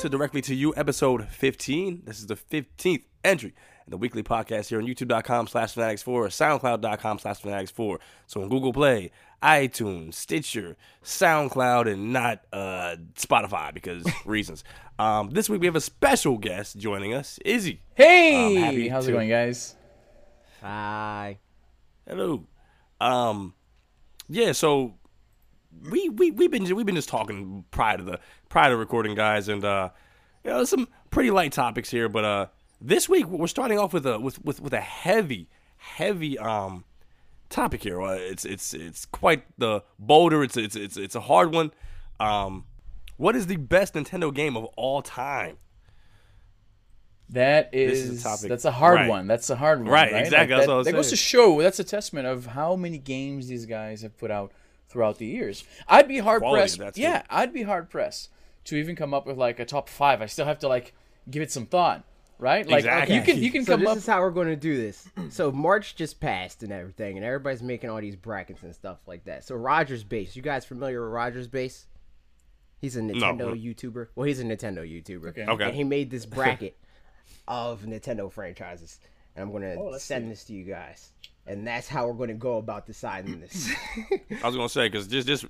to Directly to You, episode 15. This is the 15th entry in the weekly podcast here on youtube.com slash fanatics4 or soundcloud.com slash fanatics4. So on Google Play, iTunes, Stitcher, SoundCloud, and not uh, Spotify because reasons. Um, this week we have a special guest joining us, Izzy. Hey, Um, happy how's to- it going, guys? Hi. Hello. Um, yeah, so we we we've been we've been just talking prior to the prior to recording, guys, and uh, you know, some pretty light topics here, but uh, this week we're starting off with a with with with a heavy heavy um topic here. Uh, it's it's it's quite the boulder. It's it's it's it's a hard one. Um, what is the best Nintendo game of all time? That is, is, a topic- that's a hard right. one. That's a hard one. Right, Right, exactly, Like that's that, what I was that goes to show. That's a testament of how many games these guys have put out throughout the years. I'd be hard Quality, pressed. Yeah, it. I'd be hard pressed to even come up with like a top five. I still have to like give it some thought. Right? Like Exactly. you can you can So come this up. This is how we're going to do this. So March just passed and everything, and everybody's making all these brackets and stuff like that. So Rogers Base, you guys familiar with Rogers Base? He's a Nintendo YouTuber. Well, he's a Nintendo YouTuber. Okay. Okay. And he made this bracket of Nintendo franchises, and I'm going to Oh, send see. this to you guys. And that's how we're going to go about deciding this. I was gonna say because just just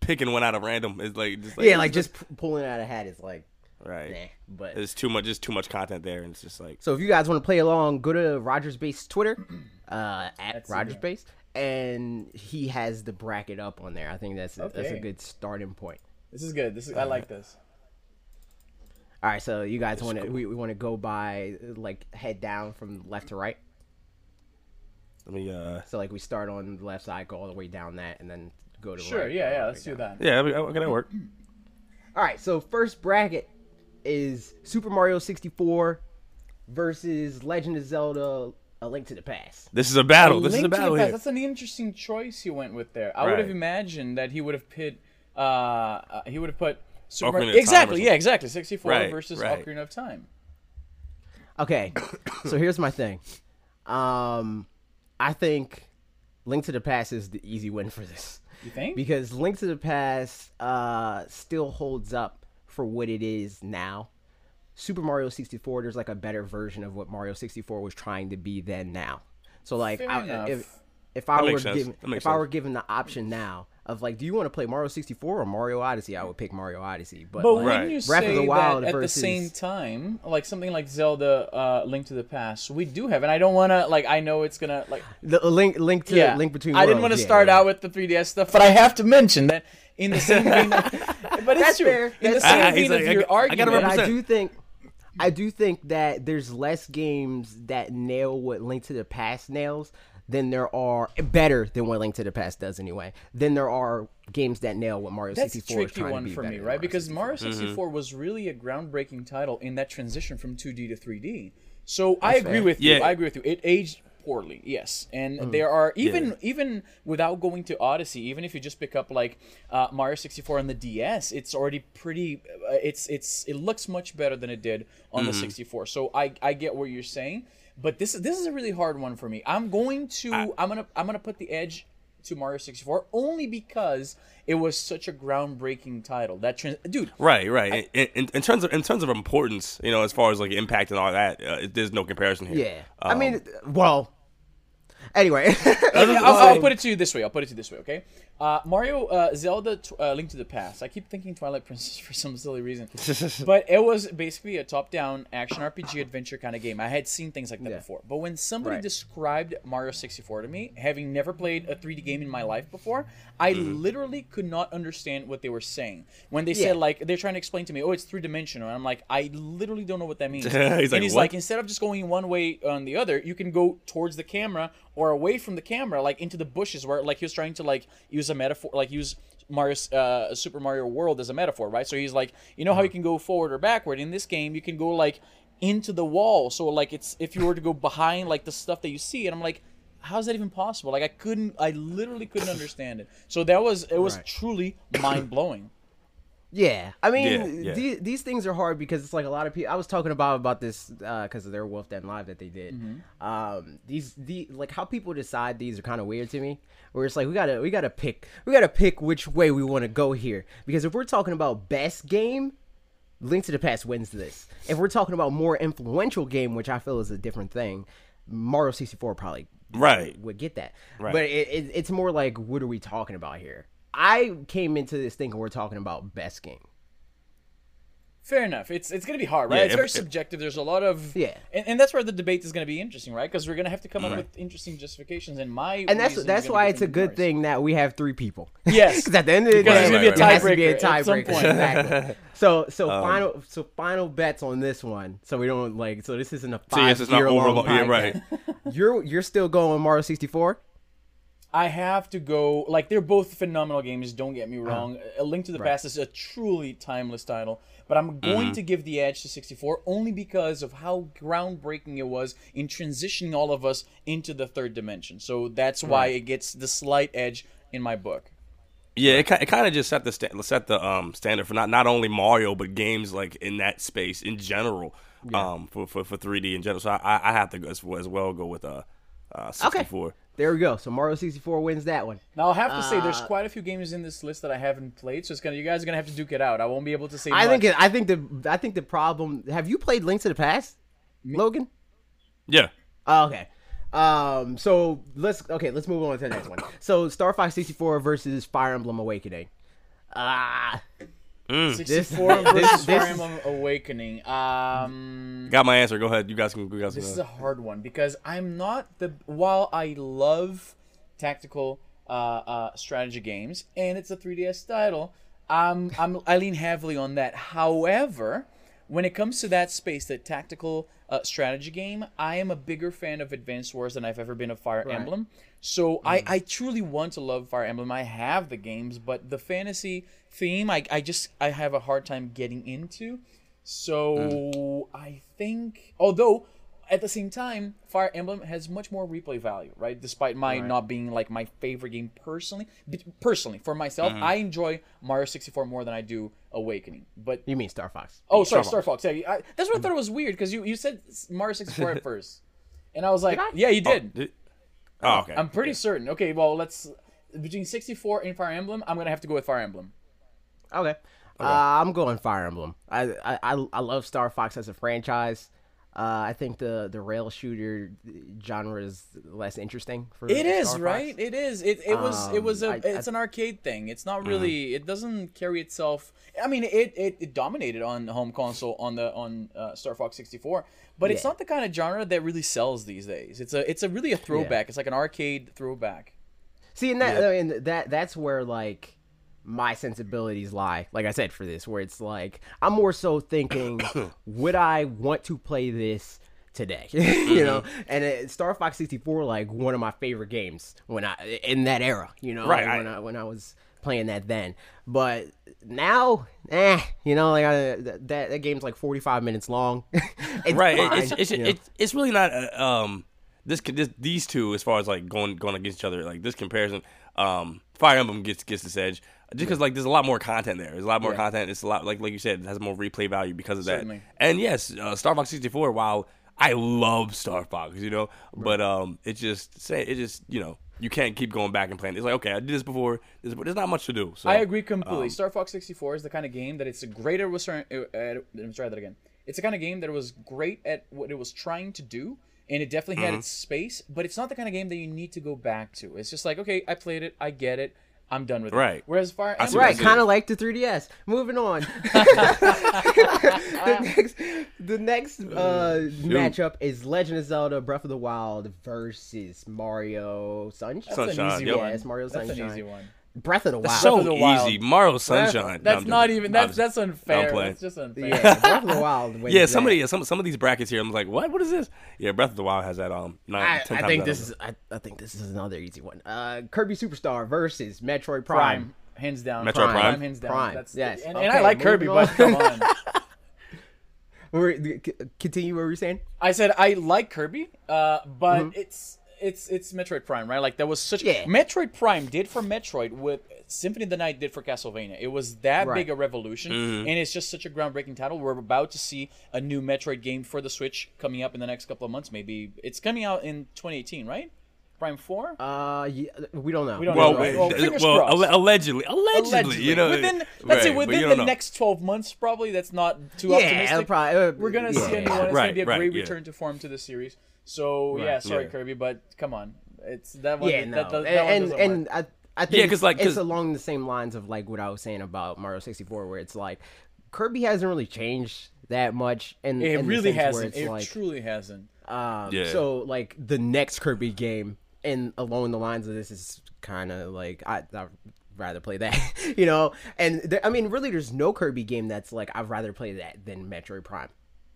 picking one out of random is like just like yeah, like just p- pulling out a hat is like, right. nah. But There's too much. There's too much content there, and it's just like So if you guys want to play along, go to Rogers Base Twitter, uh, at Let's Rogers here. Base, and he has the bracket up on there. I think that's a, that's a good starting point. This is good. This is I like this. All right, so you guys want to we, we want to go by like head down from left to right. Let me. uh So like we start on the left side, go all the way down that, and then go to Sure. right. Yeah. Yeah. Let's way do down. that. Yeah, okay, that work. All right, so first bracket is Super Mario 64 versus Legend of Zelda: A Link to the Past. This is a battle. This is Link a to the battle Past, here. That's an interesting choice he went with there. I would have imagined that he would have put. Uh, uh, he would have put. Super Ocarina of Time or exactly. Yeah. Exactly. Sixty-four Right, versus right. Ocarina of Time. Okay, so here's my thing. Um, I think Link to the Past is the easy win for this You think? because Link to the Past uh still holds up for what it is now. Super Mario 64, there's like a better version of what Mario 64 was trying to be then now. So like, Fair I, if if I That were given That makes if I were given the option now of like, do you want to play Mario 64 or Mario Odyssey? I would pick Mario Odyssey. But, But like, Right. when you Breath of say the Wild that at the same time, like something like Zelda uh, Link to the Past, we do have, and I don't want to like. I know it's gonna like. the link link to Yeah, link between. I didn't want want to start out with the 3DS stuff, but I have to mention that in the same vein. but it's That's true. fair. In the same fair. vein He's of like, I your got- I argument, But I do think, I do think that there's less games that nail what Link to the Past nails than there are better than what Link to the Past does anyway. Than there are games that nail what Mario That's a 64 is tricky trying one to be for better me, right? Mario Because 64. Mario 64 was really a groundbreaking title in that transition from 2D to 3D. So I agree fair. with you. I agree with you. It aged poorly, yes. And there are even even without going to Odyssey, even if you just pick up like uh, Mario 64 on the DS, it's already pretty. Uh, it's it's it looks much better than it did on the 64. So I I get what you're saying, but this is this is a really hard one for me. I'm going to I'm gonna I'm gonna put the edge to Mario 64 only because it was such a groundbreaking title. That trans- dude, Right, right. in, in, in terms of in terms of importance, you know, as far as like impact and all that, uh, there's no comparison here. Yeah, I Um, mean, well, anyway, I'll, I'll put it to you this way. I'll put it to you this way. Okay, uh, Mario, uh, Zelda, uh, Link to the Past. I keep thinking Twilight Princess for some silly reason, but it was basically a top-down action RPG adventure kind of game. I had seen things like that Yeah. before, but when somebody Right. described Mario 64 to me, having never played a 3D game in my life before, I literally could not understand what they were saying when they Yeah. said like they're trying to explain to me, oh, it's three-dimensional, and I'm like, I literally don't know what that means. He's and like, he's "What?" like, instead of just going one way on the other, you can go towards the camera or away from the camera, like into the bushes, where like he was trying to like use a metaphor, like use Mario's uh, Super Mario World as a metaphor, right? So he's like, you know how you can go forward or backward in this game, you can go like into the wall. So like it's if you were to go behind like the stuff that you see, and I'm like. How's that even possible? Like I couldn't, I literally couldn't understand it. So that was, it was Right. truly mind blowing. Yeah, I mean, Yeah, yeah. the- these things are hard because it's like a lot of people. I was talking about about this because of their Wolf Den live that they did. Mm-hmm. Um, these the like how people decide these are kind of weird to me. Where it's like we gotta we gotta pick we gotta pick which way we want to go here because if we're talking about best game, Link to the Past wins this. If we're talking about more influential game, which I feel is a different thing, Mario 64 probably Right. would get that. Right. But it, it, it's more like, what are we talking about here? I came into this thinking we're talking about best game. Fair enough. It's it's gonna be hard, right? Yeah, it's if- very if- subjective. There's a lot of Yeah. and, and that's where the debate is gonna be interesting, right? Because we're gonna have to come up with interesting justifications. And my And that's that's why it's a good than yours. thing that we have three people. Yes. Because at the end of the Because day, there's gonna be a there has to be a tiebreaker at some point. Exactly. So so Um, final so final bets on this one. So we don't like so this isn't a So five yes, it's not year long overlo- yeah, right. You're you're still going Mario 64. I have to go. Like they're both phenomenal games. Don't get Uh-huh. me wrong. A Link to the Past is a truly timeless title, but I'm going Mm-hmm. to give the edge to 64 only because of how groundbreaking it was in transitioning all of us into the third dimension. So that's why it gets the slight edge in my book. Yeah, it, it kind of just set the sta- set the um standard for not not only Mario but games like in that space in general. Um, for, for for 3D in general. So I I have to go as, well- as well go with uh, uh 64. There we go. So Mario 64 wins that one. Now I'll have to say Uh, there's quite a few games in this list that I haven't played, so it's gonna you guys are gonna have to duke it out. I won't be able to say. I much. think it, I think the I think the problem. Have you played Link to the Past, Logan? Yeah. Oh, okay. Um. So let's okay. Let's move on to the next one. So Star Fox 64 versus Fire Emblem Awakening. Ah. 64 this- versus this Fire is- Emblem Awakening. Um, Got my answer. Go ahead. You guys can. You guys can. this is uh, a hard one because I'm not the. While I love tactical uh, uh, strategy games and it's a 3DS title, I'm, I'm I lean heavily on that. However, when it comes to that space, that tactical uh, strategy game, I am a bigger fan of Advanced Wars than I've ever been of Fire Emblem. So I, I truly want to love Fire Emblem. I have the games, but the fantasy theme, I, I just I have a hard time getting into. So I think, although at the same time, Fire Emblem has much more replay value, right? Despite my not being like my favorite game personally, personally for myself, I enjoy Mario 64 more than I do Awakening. But You mean Star Fox? oh, sorry, Star Fox. Yeah, I, that's what I thought it was weird because you you said Mario 64 at first, and I was like, I? yeah, you did. Did- Oh, okay. I'm pretty certain. Okay, well, let's between 64 and Fire Emblem, I'm gonna have to go with Fire Emblem. Okay. Uh, I'm going Fire Emblem. I, I I I love Star Fox as a franchise. Uh, I think the the rail shooter genre is less interesting for It is Fox. right. It is. It, it was. it Um, was a. I- it's I- an arcade thing. It's not really. It doesn't carry itself. I mean, it, it, it dominated on home console on the on uh, Star Fox 64, but it's not the kind of genre that really sells these days. It's a. It's a really a throwback. It's like an arcade throwback. See, and that I mean, that that's where like my sensibilities lie. Like I said, for this, where it's like I'm more so thinking, would I want to play this today? you know, and it, Star Fox 64, like one of my favorite games when I in that era. You know, Right, like, when I when I was playing that then. But now, eh, you know, like I, that that game's like 45 minutes long. it's right. fine, it's it's, you know? it's it's really not uh, um this, this these two as far as like going going against each other like this comparison um Fire Emblem gets gets this edge just because like there's a lot more content there. There's a lot more Yeah. content. It's a lot like like you said it has more replay value because of Certainly. that. And yes, uh, Star Fox 64. While I love Star Fox, you know, but um it just say it just you know you can't keep going back and playing. It's like okay, I did this before. There's, there's not much to do. So I agree completely. um, Star Fox 64 is the kind of game that it's a great at, was- uh, let me try that again. It's the kind of game that it was great at what it was trying to do, and it definitely Mm-hmm. had its space. But it's not the kind of game that you need to go back to. It's just like, okay, I played it, I get it, I'm done with it. Right. Whereas Fire I see Emblem, Right, you're kind of like the 3DS. Moving on. the next, the next uh, matchup is Legend of Zelda: Breath of the Wild versus Mario Sunshine. that's Sunshine, an easy yep. one. Yeah, it's Mario That's Sunshine. an easy one. Breath of the Wild. so the Wild. easy. Mario Sunshine. No, that's I'm not even. That's that's unfair. playing. That's just unfair. yeah, Breath of the Wild. Yeah, some of the some some of these brackets here, I'm like, what? What is this? Yeah, Breath of the Wild has that um. Nine, I, 10 I times think this is. I, I think this is another easy one. Uh, Kirby Superstar versus Metroid Prime. Prime, hands down. Metroid Prime? hands down. Prime, That's, yes. And, and I like Kirby, moving but come on. We're- Continue what we were saying. I said I like Kirby, uh, but it's it's it's Metroid Prime, right? Like that was such. Yeah. Metroid Prime did for Metroid what Symphony of the Night did for Castlevania. It was that Right. big a revolution, and it's just such a groundbreaking title. We're about to see a new Metroid game for the Switch coming up in the next couple of months. Maybe it's coming out in 2018, right? Prime Four? Uh, yeah, we don't know. We don't Well, know. wait, Well, uh, fingers well, crossed. alle- allegedly, allegedly, Allegedly, you know, within let's right, say within the know. next twelve months, probably that's not too Yeah, optimistic. probably, uh, We're gonna yeah. see a new one. It's Right, gonna be a right, great yeah. return to form to the series. So yeah, sorry yeah. Kirby, but come on, it's that one. Yeah, that, no, that, that and one doesn't and work. I I think yeah, cause, like, it's 'cause- along the same lines of like what I was saying about Mario 64, where it's like Kirby hasn't really changed that much, and it in the really sense hasn't. It's It like, truly hasn't. um, Yeah. So like the next Kirby game, and along the lines of this is kind of like I I'd rather play that, you know. And there, I mean, really, there's no Kirby game that's like I'd rather play that than Metroid Prime.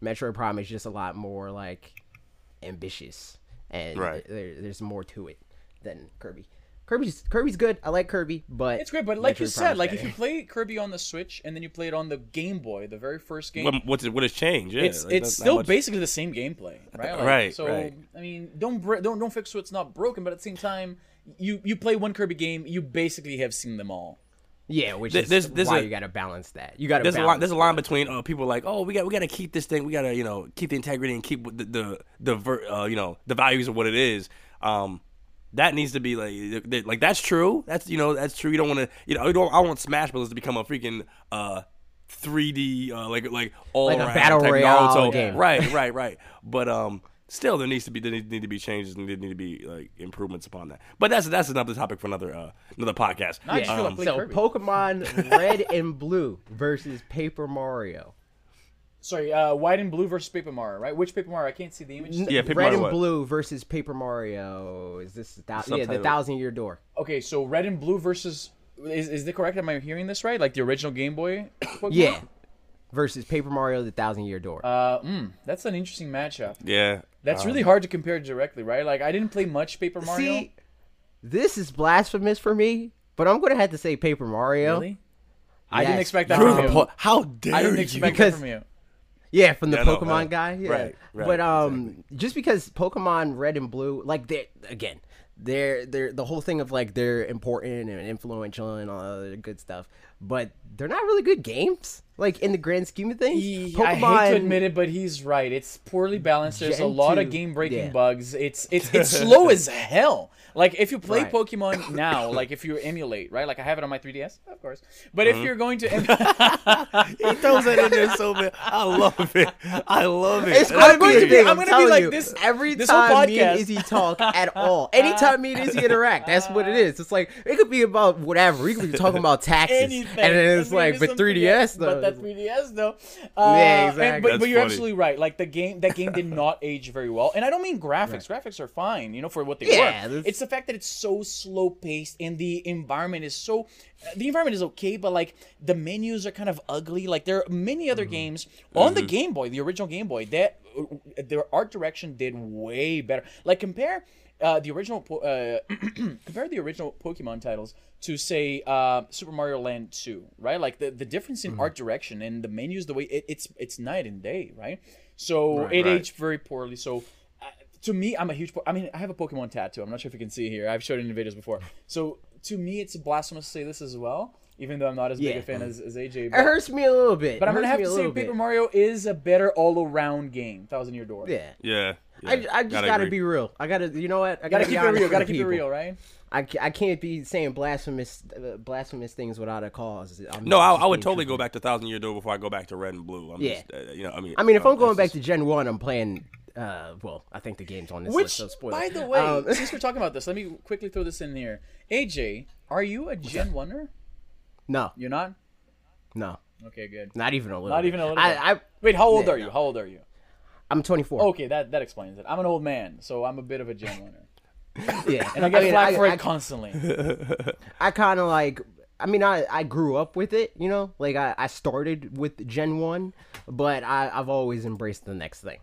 Metroid Prime is just a lot more like ambitious, and Right. there, there's more to it than Kirby. Kirby's Kirby's good. I like Kirby, but It's great, but like you said, Prime's like if you play Kirby on the Switch and then you play it on the Game Boy, the very first game, What, what's it, what has changed? Yeah, it's like, it's not- not still much. basically the same gameplay, right? Like, Right, So right. I mean, don't br- don't don't fix what's not broken, but at the same time, you you play one Kirby game, you basically have seen them all. Yeah, which There- is there's why a- you got to balance that. You got to There's a line. There's a line between uh, people like, oh, we got we got to keep this thing. We got to you know keep the integrity and keep the the the ver, uh, you know the values of what it is. Um, that needs to be like like that's true. That's you know that's true. You don't want to you know you don't. I want Smash Bros to become a freaking uh 3D uh, like like all Like a battle royale Naruto. game. Right, right, right. But um. Still, there needs to be there need need to be changes and there need to be like improvements upon that. But that's that's another topic for another uh, another podcast. I just feel like Um, So Kirby. Pokemon Red and Blue versus Paper Mario. Sorry, uh, white and blue versus Paper Mario, right? Which Paper Mario? I can't see the image. Yeah, Paper Red Mario and what? Blue versus Paper Mario. Is this the thou- yeah the Thousand Year Door? Okay, so red and blue versus is is it correct? Am I hearing this right? Like the original Game Boy? Pokemon? Yeah, versus Paper Mario: The Thousand Year Door. Uh, mm, that's an interesting matchup. yeah, That's um, really hard to compare directly, right? Like I didn't play much Paper Mario. See, this is blasphemous for me, but I'm gonna have to say Paper Mario. really? I didn't expect that from you. how dare I didn't you? expect Because- that from you. Yeah, from the Yeah, no, Pokemon uh, guy. Yeah. right, right, but um, just because Pokemon Red and Blue, like they again, they're they're the whole thing of like they're important and influential and all other good stuff, but they're not really good games. Like in the grand scheme of things, He- I hate to admit it, but he's right. It's poorly balanced. There's a Gen lot of game breaking yeah. bugs. It's it's it's slow as hell. Like if you play Right. Pokemon now, like if you emulate, right? Like I have it on my 3DS, of course. But if you're going to em- He throws that in there so bad. I love it. I love it. It's That's gonna going be to a be- thing. I'm I'm, gonna be telling like you, this- every this whole time me and. Izzy talk at all. Anytime me and Izzy interact, that's what it is. It's like it could be about whatever. We could be talking about taxes, anything. and then it's Maybe like, but 3ds though. But that 3ds though. Uh, Yeah, and- exactly. but, but you're funny. absolutely right. Like the game, that game did not age very well. And I don't mean graphics. Graphics are fine, you know, for what they Yeah, were. that's- It's the fact that it's so slow paced and the environment is so. The environment is okay, but like the menus are kind of ugly. Like there are many other Mm-hmm. games on the Game Boy, the original Game Boy, that uh, their art direction did way better. Like compare uh, the original uh, compare the original Pokemon titles to say uh, Super Mario Land 2, right? Like the, the difference Mm-hmm. in art direction and the menus, the way it, it's it's night and day, right? So Right. it Right. aged very poorly. So to me, I'm a huge. Po- I mean, I have a Pokemon tattoo. I'm not sure if you can see here. I've showed it in videos before. So to me, it's blasphemous to say this as well, even though I'm not as big Yeah. a fan as, as AJ. it hurts me a little bit. but I'm gonna have to say little Paper. Mario is a better all-around game. Thousand Year Door. Yeah. yeah. I, yeah. I just gotta, agree. be real. I gotta, you know what? I Gotta be keep it real. with Gotta the keep it real, right? I, I can't be saying blasphemous uh, blasphemous things without a cause. I'm No, I, I would totally truthful. go back to Thousand Year Door before I go back to Red and Blue. I'm Yeah. just, uh, you know, I mean, I mean, if uh, I'm going back just- to Gen One, I'm playing. Uh, well, I think the game's on this Which, list. So spoiler. by the way, Um, since we're talking about this, let me quickly throw this in here. AJ, are you a Gen Oneer? no, You're not. no, Okay, good. not even a little. Not bit. even a little. I, I, Wait, how old Yeah, are you? no. How old are you? I'm 24. Okay, that that explains it. I'm an old man, so I'm a bit of a Gen Oneer, yeah, and I get mean, flack for it constantly. I kind of like. I mean, I, I grew up with it, you know. Like I, I started with Gen One, but I, I've always embraced the next thing.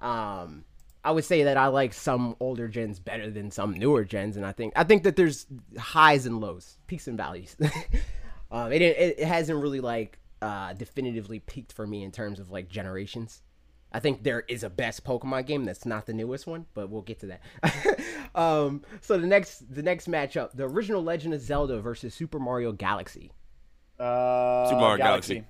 Um, I would say that I like some older gens better than some newer gens, and I think I think that there's highs and lows, peaks and valleys. um, it, it it hasn't really like uh, definitively peaked for me in terms of like generations. I think there is a best Pokemon game that's not the newest one, but we'll get to that. um, so the next the next matchup, the original Legend of Zelda versus Super Mario Galaxy. Uh, Super Mario Galaxy.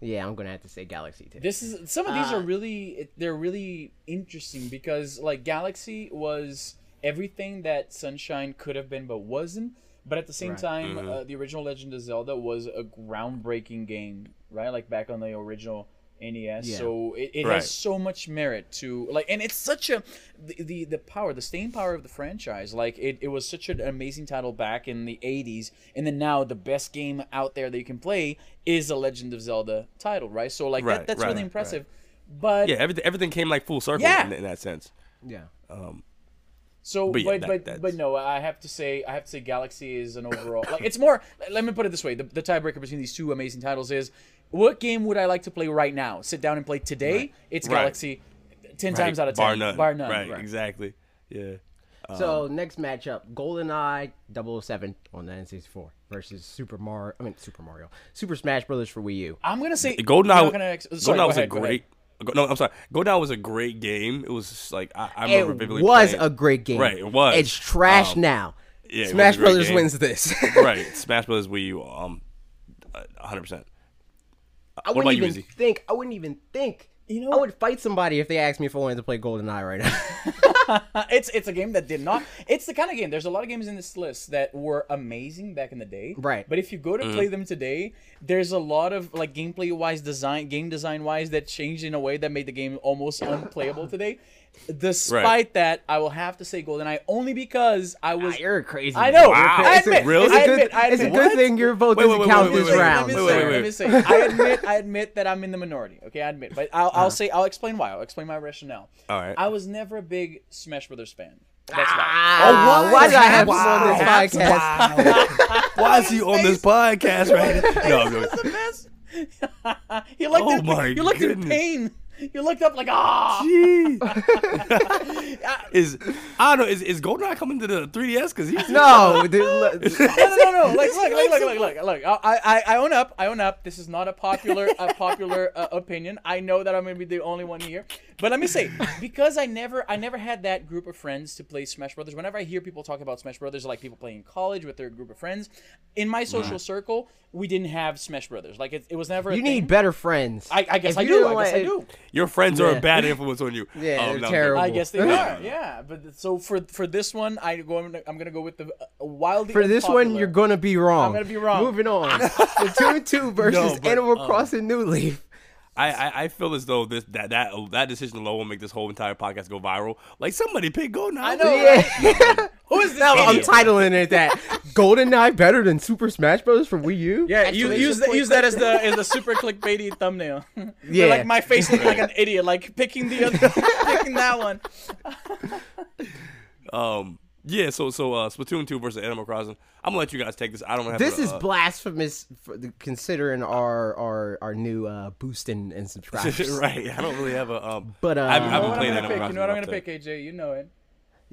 Yeah, I'm gonna have to say Galaxy too. This is some of these Uh, are really they're really interesting because like Galaxy was everything that Sunshine could have been but wasn't. But at the same Right. time, uh, the original Legend of Zelda was a groundbreaking game, right? Like back on the original NES. Yeah. So it, it Right. has so much merit to like, and it's such a the, the the power, the staying power of the franchise. Like it, it was such an amazing title back in the '80s, and then now the best game out there that you can play is a Legend of Zelda title, right? So like Right, that, that's right, really right. impressive. But Yeah, everything everything came like full circle Yeah. in, in that sense. Yeah. Um, So, But but yeah, but, that- but, that's- no, I have to say, I have to say, Galaxy is an overall like it's more. Let me put it this way: the, the tiebreaker between these two amazing titles is, what game would I like to play right now? Sit down and play today. It's Right. Galaxy, ten times out of ten, bar none. bar none. Right, Right. exactly. Yeah. So next matchup, GoldenEye 007 on the N64 versus Super Mario. I mean Super Mario, Super Smash Brothers for Wii U. I'm gonna say GoldenEye, you're gonna ex- sorry, GoldenEye was ahead, a great. Go- No, I'm sorry. GoldenEye was a great game. It was just like I, I remember It vividly. was playing- a great game. Right, it was. It's trash Um, now. yeah, it was a Smash great Brothers game. wins this. right. Smash Brothers Wii U. Um, hundred percent. I wouldn't about you, even think. I wouldn't even think. You know- I would fight somebody if they asked me if I wanted to play GoldenEye right now. It's it's a game that did not. It's the kind of game. There's a lot of games in this list that were amazing back in the day. Right. But if you go to Mm-hmm. play them today, there's a lot of like gameplay wise, design, game design wise, that changed in a way that made the game almost unplayable today. Despite Right. that, I will have to say GoldenEye only because I was. You're a crazy. I know. Wow. I It's a- admit. Really? It's I a good, admit. I it's a good thing your vote Wait, doesn't wait, wait, count this wait, wait, round. Let me Wait, say, wait, let me say, I admit, I admit that I'm in the minority. Okay, I admit, but I'll, Uh-huh. I'll say, I'll explain why. I'll explain my rationale. All right. I was never a big Smash Brothers fan. That's why. Ah, Oh, why did I have wow. him on this podcast? Why is he on this podcast right now? No, I'm joking. the he looked Oh in, my you looked goodness. in pain. You looked up like ah. is I don't know. Is is Goldeneye coming to the 3DS? Because he's No, dude, look- No, no, no, no. Like, look, look, look, look, look, look. I, I, I own up. I own up. This is not a popular, a popular uh, opinion. I know that I'm gonna be the only one here. But let me say, because I never, I never had that group of friends to play Smash Brothers. Whenever I hear people talk about Smash Brothers, like people playing in college with their group of friends, in my social circle, we didn't have Smash Brothers. Like it, it was never. A you thing. need better friends. I, I guess If I do. I guess I do. your friends are a bad influence on you. Yeah, Um, they're no, I'm terrible. I guess they are. Yeah, but so for for this one, I go. I'm gonna, I'm gonna go with the uh, wildly. For this one, you're gonna be wrong. I'm gonna be wrong. Moving on. Splatoon 2 versus No, but, Animal um, Crossing New Leaf. I, I I feel as though this that that that decision alone will make this whole entire podcast go viral. Like somebody pick Goldeneye. I know. Yeah. Who is this? Now I'm titling it that GoldenEye better than Super Smash Bros. for Wii U. Yeah, you Exclamation use that use that as the as the super clickbaity thumbnail. Yeah. like my face looking like an idiot, like picking the other, picking that one. Um. Yeah. So so uh, Splatoon 2 versus Animal Crossing. I'm gonna let you guys take this. I don't have. This a, is uh, blasphemous for the, considering our our our new uh, boost in, in subscribers. right. I don't really have a um. But, uh, I haven't, I You You know haven't what I'm played gonna Animal pick? Crossing. You know what I'm enough gonna to- pick, AJ? You know it.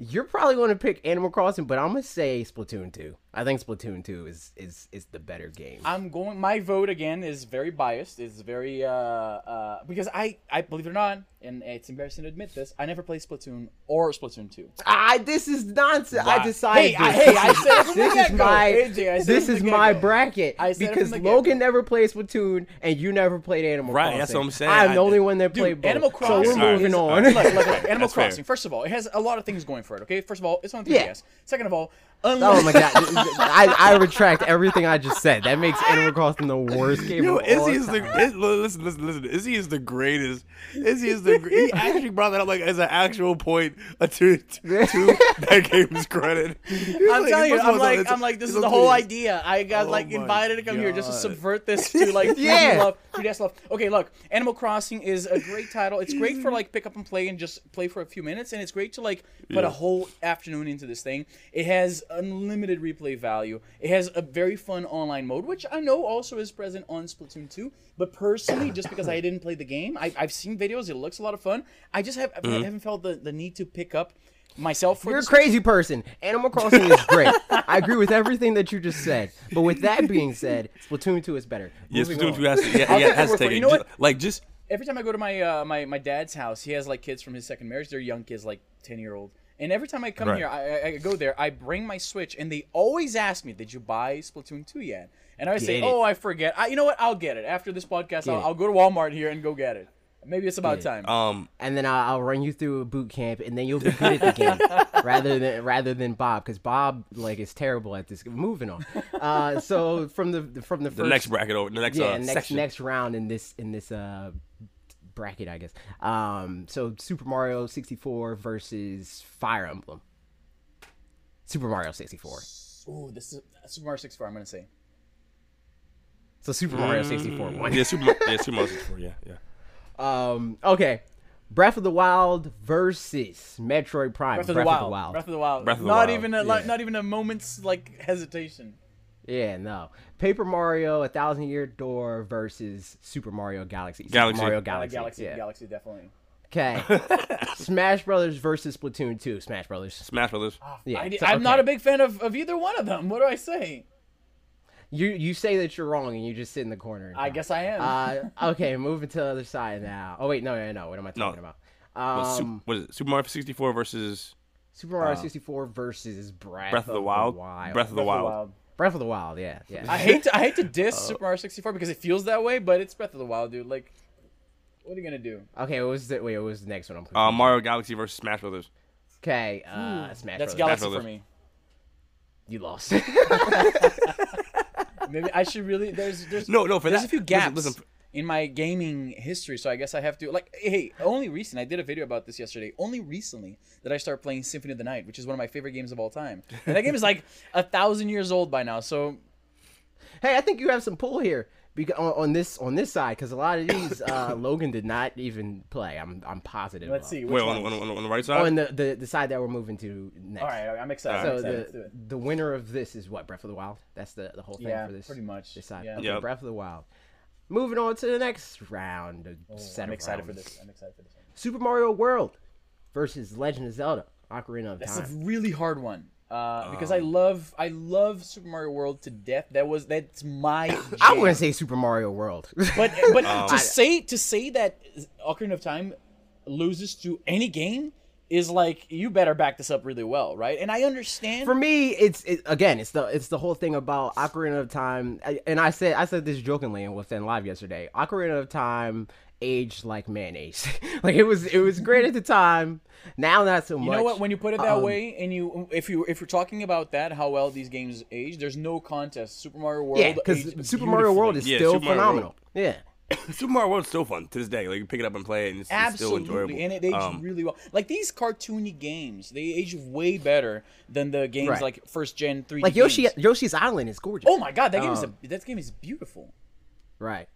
You're probably going to pick Animal Crossing, but I'm gonna say Splatoon 2. I think Splatoon 2 is is is the better game. I'm going. My vote again is very biased. Is very uh uh because I I believe it or not, and it's embarrassing to admit this. I never played Splatoon or Splatoon two. Ah, this is nonsense. I decided. Hey, I- hey, I said it from the this is my AJ, I said it this is my bracket I because from get-go. Logan never played Splatoon and you never played Animal Right, Crossing. Right, that's what I'm saying. I'm I- the only one that Dude, played both. Animal So Crossing. we're moving is- on. Look, look, look, Animal That's fair. Crossing. First of all, it has a lot of things going for it. Okay, first of all, it's on 3DS. Yeah. Second of all, Oh my god! I, I retract everything I just said. That makes Animal Crossing the worst game Yo, of all Izzy is the time. Listen, listen, listen. Izzy is the greatest. Izzy is the. He actually brought that up like as an actual point uh, to to, to that game's credit. I'm telling you, I'm like, I'm like, this is the whole idea. I got Oh like invited to come here just to subvert this to like 3D Yeah. love, 3DS love. Okay, look, Animal Crossing is a great title. It's great for like pick up and play and just play for a few minutes, and it's great to like put Yeah. a whole afternoon into this thing. It has unlimited replay value. It has a very fun online mode, which I know also is present on Splatoon 2. But personally, just because I didn't play the game, I, I've seen videos. It looks a lot of fun. I just have I haven't felt the, the need to pick up myself for You're a crazy person. Animal Crossing is great. I agree with everything that you just said. But with that being said, Splatoon 2 is better. Yes, Moving Splatoon on. two has to. Yeah, yeah, has your to take it. it. You know Ju- what? Like just every time I go to my uh, my my dad's house, he has like kids from his second marriage. They're young kids, like ten year old. And every time I come Right. here, I, I, I go there. I bring my Switch, and they always ask me, "Did you buy Splatoon 2 yet?" And I say, it. "Oh, I forget. I, you know what? I'll get it after this podcast. I'll. I'll go to Walmart here and go get it." Maybe it's about time. Um, and then I'll, I'll run you through a boot camp, and then you'll be good at the game, rather than rather than Bob, because Bob like is terrible at this. Moving on. Uh, so from the from the the next bracket over the next yeah uh, next section. next round in this in this uh bracket, I guess. Um, so Super Mario 64 versus Fire Emblem. Super Mario 64. Ooh, this is Super Mario 64. I'm gonna say. So Super Mario 64 won. yeah, Super, yeah, Super Mario 64. Yeah, yeah. Um, okay. Breath of the Wild versus Metroid Prime. Breath of the Wild. Breath of the Wild. Breath of the not Wild, even a yeah. like, not even a moment's like hesitation. Yeah, no. Paper Mario, A Thousand Year Door versus Super Mario Galaxy. Galaxy. Super Mario Uh, Galaxy. Galaxy, yeah. Galaxy, definitely. Okay. Smash Brothers versus Splatoon 2. Smash Brothers. Smash Brothers. Yeah. I, so- am not a big fan of, of either one of them. What do I say? You you say that you're wrong and you just sit in the corner. I guess I am. Uh, okay, moving to the other side now. Oh wait, no, no, no. What am I talking No. about? What, Um, Su- what is it? Super Mario 64 versus Super Mario 64 versus Breath, Breath of the Wild. Wild. Breath of the Wild. Breath of the Wild. Yeah, yeah. I hate to I hate to diss Uh, Super Mario 64 because it feels that way, but it's Breath of the Wild, dude. Like, what are you gonna do? okay, what was the wait? What was the next one? I'm uh. Mario Galaxy versus Smash Brothers. Okay, uh, Smash Brothers. That's Brothers. Galaxy Brothers. for me. You lost. Maybe I should really. There's there's No, no, for there's that- a few gaps. listen, gaps listen. In my gaming history, so I guess I have to like. Hey, only recent I did a video about this yesterday. Only recently did I start playing Symphony of the Night, which is one of my favorite games of all time. And that game is like a thousand years old by now. So hey, I think you have some pull here. Because on, on this on this side, because a lot of these uh, Logan did not even play. I'm I'm positive. let's of. see. Which Wait, on, on, on, on the right side? On the, the the side that we're moving to next. All right, I'm excited. So I'm excited. Let's do the it. the winner of this is what Breath of the Wild. That's the the whole thing Yeah, for this. pretty much. This side. Yeah. Okay, Yep. Breath of the Wild. Moving on to the next round. a set Oh, I'm of excited for this. I'm excited for this one. Super Mario World versus Legend of Zelda: Ocarina of Time. That's a really hard one. Uh, because Um. I love I love Super Mario World to death. That was that's my. Jam. I want to say Super Mario World. But but Um, to say to say that Ocarina of Time loses to any game is like you better back this up really well, right? And I understand. for me, it's it, again, it's the it's the whole thing about Ocarina of Time, I- and I said I said this jokingly in within live yesterday. Ocarina of Time aged like mayonnaise. like it was it was great at the time. Now not so much. you know what? When you put it that Um, way, and you if you if you're talking about that, how well these games age, there's no contest. Super Mario World, yeah, because Super Mario World is Yeah, still Super Mario phenomenal. Yeah. Super Mario World's still fun to this day. Like you pick it up and play it, and it's, it's still enjoyable. And it aged Um, really well. Like these cartoony games, they age way better than the games Right. like first gen 3D. Like Yoshi games. Yoshi's Island is gorgeous. Oh my god, that game is Um, a, that game is beautiful. Right.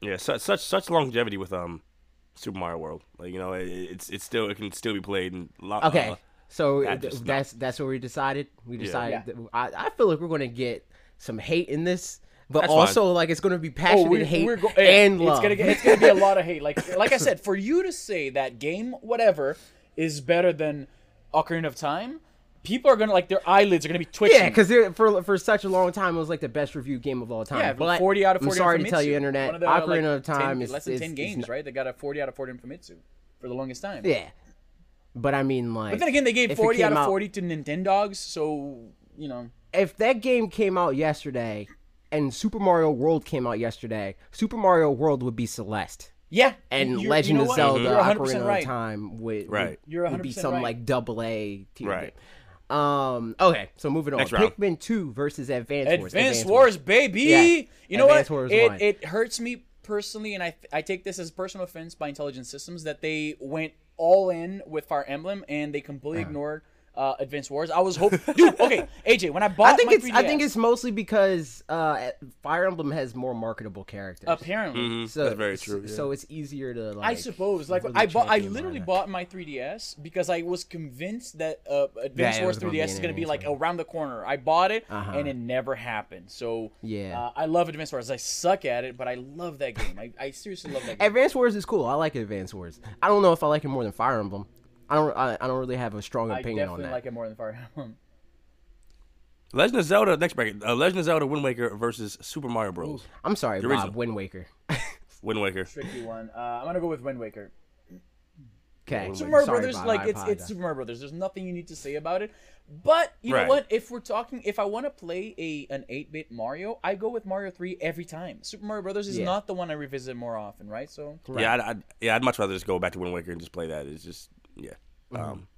yeah, such such such longevity with um Super Mario World. Like you know, it, it's it's still it can still be played. And lo- Okay. uh, so I th- just- that's that's what we decided. We decided. Yeah. that- I, I feel like we're gonna get some hate in this, but That's also like it's gonna be oh, passionate Oh, we, hate we're go- eh, and it's love. gonna get, it's gonna be a lot of hate. Like like I said, for you to say that game whatever is better than Ocarina of Time, people are gonna like their eyelids are gonna be twitching. Yeah, because for for such a long time it was like the best reviewed game of all time. yeah, but 40 out of 40 I'm sorry to tell you, internet. One of the, Ocarina like, of Time 10 is less than is- 10 games, not- right? They got a 40 out of 40 in Famitsu for the longest time. Yeah, but I mean like. But then again, they gave 40 out of 40 to Nintendogs, so you know. If that game came out yesterday, and Super Mario World came out yesterday, Super Mario World would be Celeste. Yeah, And you're- you Legend know of what? Zelda: You're 100% Ocarina right. of Time would, Right. would, You're would be 100% some right. like double A tier Right. game. Um. Okay, so moving on. Next round. Pikmin Two versus Advance Wars. Advance Wars, baby. Yeah. You know Advance what? Wars it, won. it hurts me personally, and I I take this as personal offense by Intelligent Systems that they went all in with Fire Emblem and they completely Uh-huh. ignored uh, Advance Wars. I was hoping, dude. Okay, AJ, when I bought I think my it's. I 3DS, think it's mostly because uh, Fire Emblem has more marketable characters. apparently. mhm, So, that's very true. yeah. So it's easier to like. I suppose, like really I bought, I literally Mario. bought my 3DS because I was convinced that uh, Advance Yeah, it Wars was gonna 3DS is going to be Advance like around the corner. I bought it, Uh-huh. and it never happened. So Yeah. uh, I love Advanced Wars. I suck at it, but I love that game. I, I seriously love that game. Advance Wars is cool. I like Advanced Wars. I don't know if I like it more than Fire Emblem. I don't. I, I don't really have a strong opinion on that. I definitely like it more than Fire Emblem. Legend of Zelda next bracket. Uh, Legend of Zelda Wind Waker versus Super Mario Bros. I'm sorry, The Bob. original. Wind Waker. Wind Waker. Tricky one. Uh, I'm gonna go with Wind Waker. Okay. Super Mario Sorry, Brothers, Bob, like it's it's. Super Mario Brothers. There's nothing you need to say about it. But you Right. know what? If we're talking, if I want to play a an 8-bit Mario, I go with Mario 3 every time. Super Mario Brothers is Yeah. not the one I revisit more often, right? So Yeah, I'd, I'd, yeah, I'd much rather just go back to Wind Waker and just play that. It's just yeah. Mm-hmm. Um,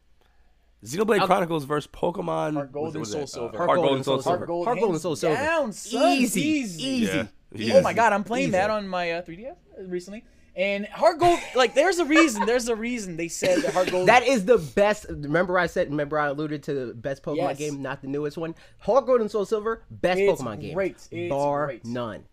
Xenoblade Chronicles versus Pokemon Heart Gold and Soul? Silver. Uh, Heart Heart Gold Gold and and Soul Soul Silver. Silver. Gold, Heart Gold and Soul Silver. down, son. Easy, Easy. easy. Yeah. Oh my god, I'm playing Easy. that on my uh, 3DS recently. And Heart Gold, like, there's a reason. There's a reason they said that Heart Gold. That is the best. Remember, I said. Remember, I alluded to the best Pokemon Yes. game, not the newest one. Heart Gold and Soul Silver, best It's Pokemon game. great. It's bar great. none.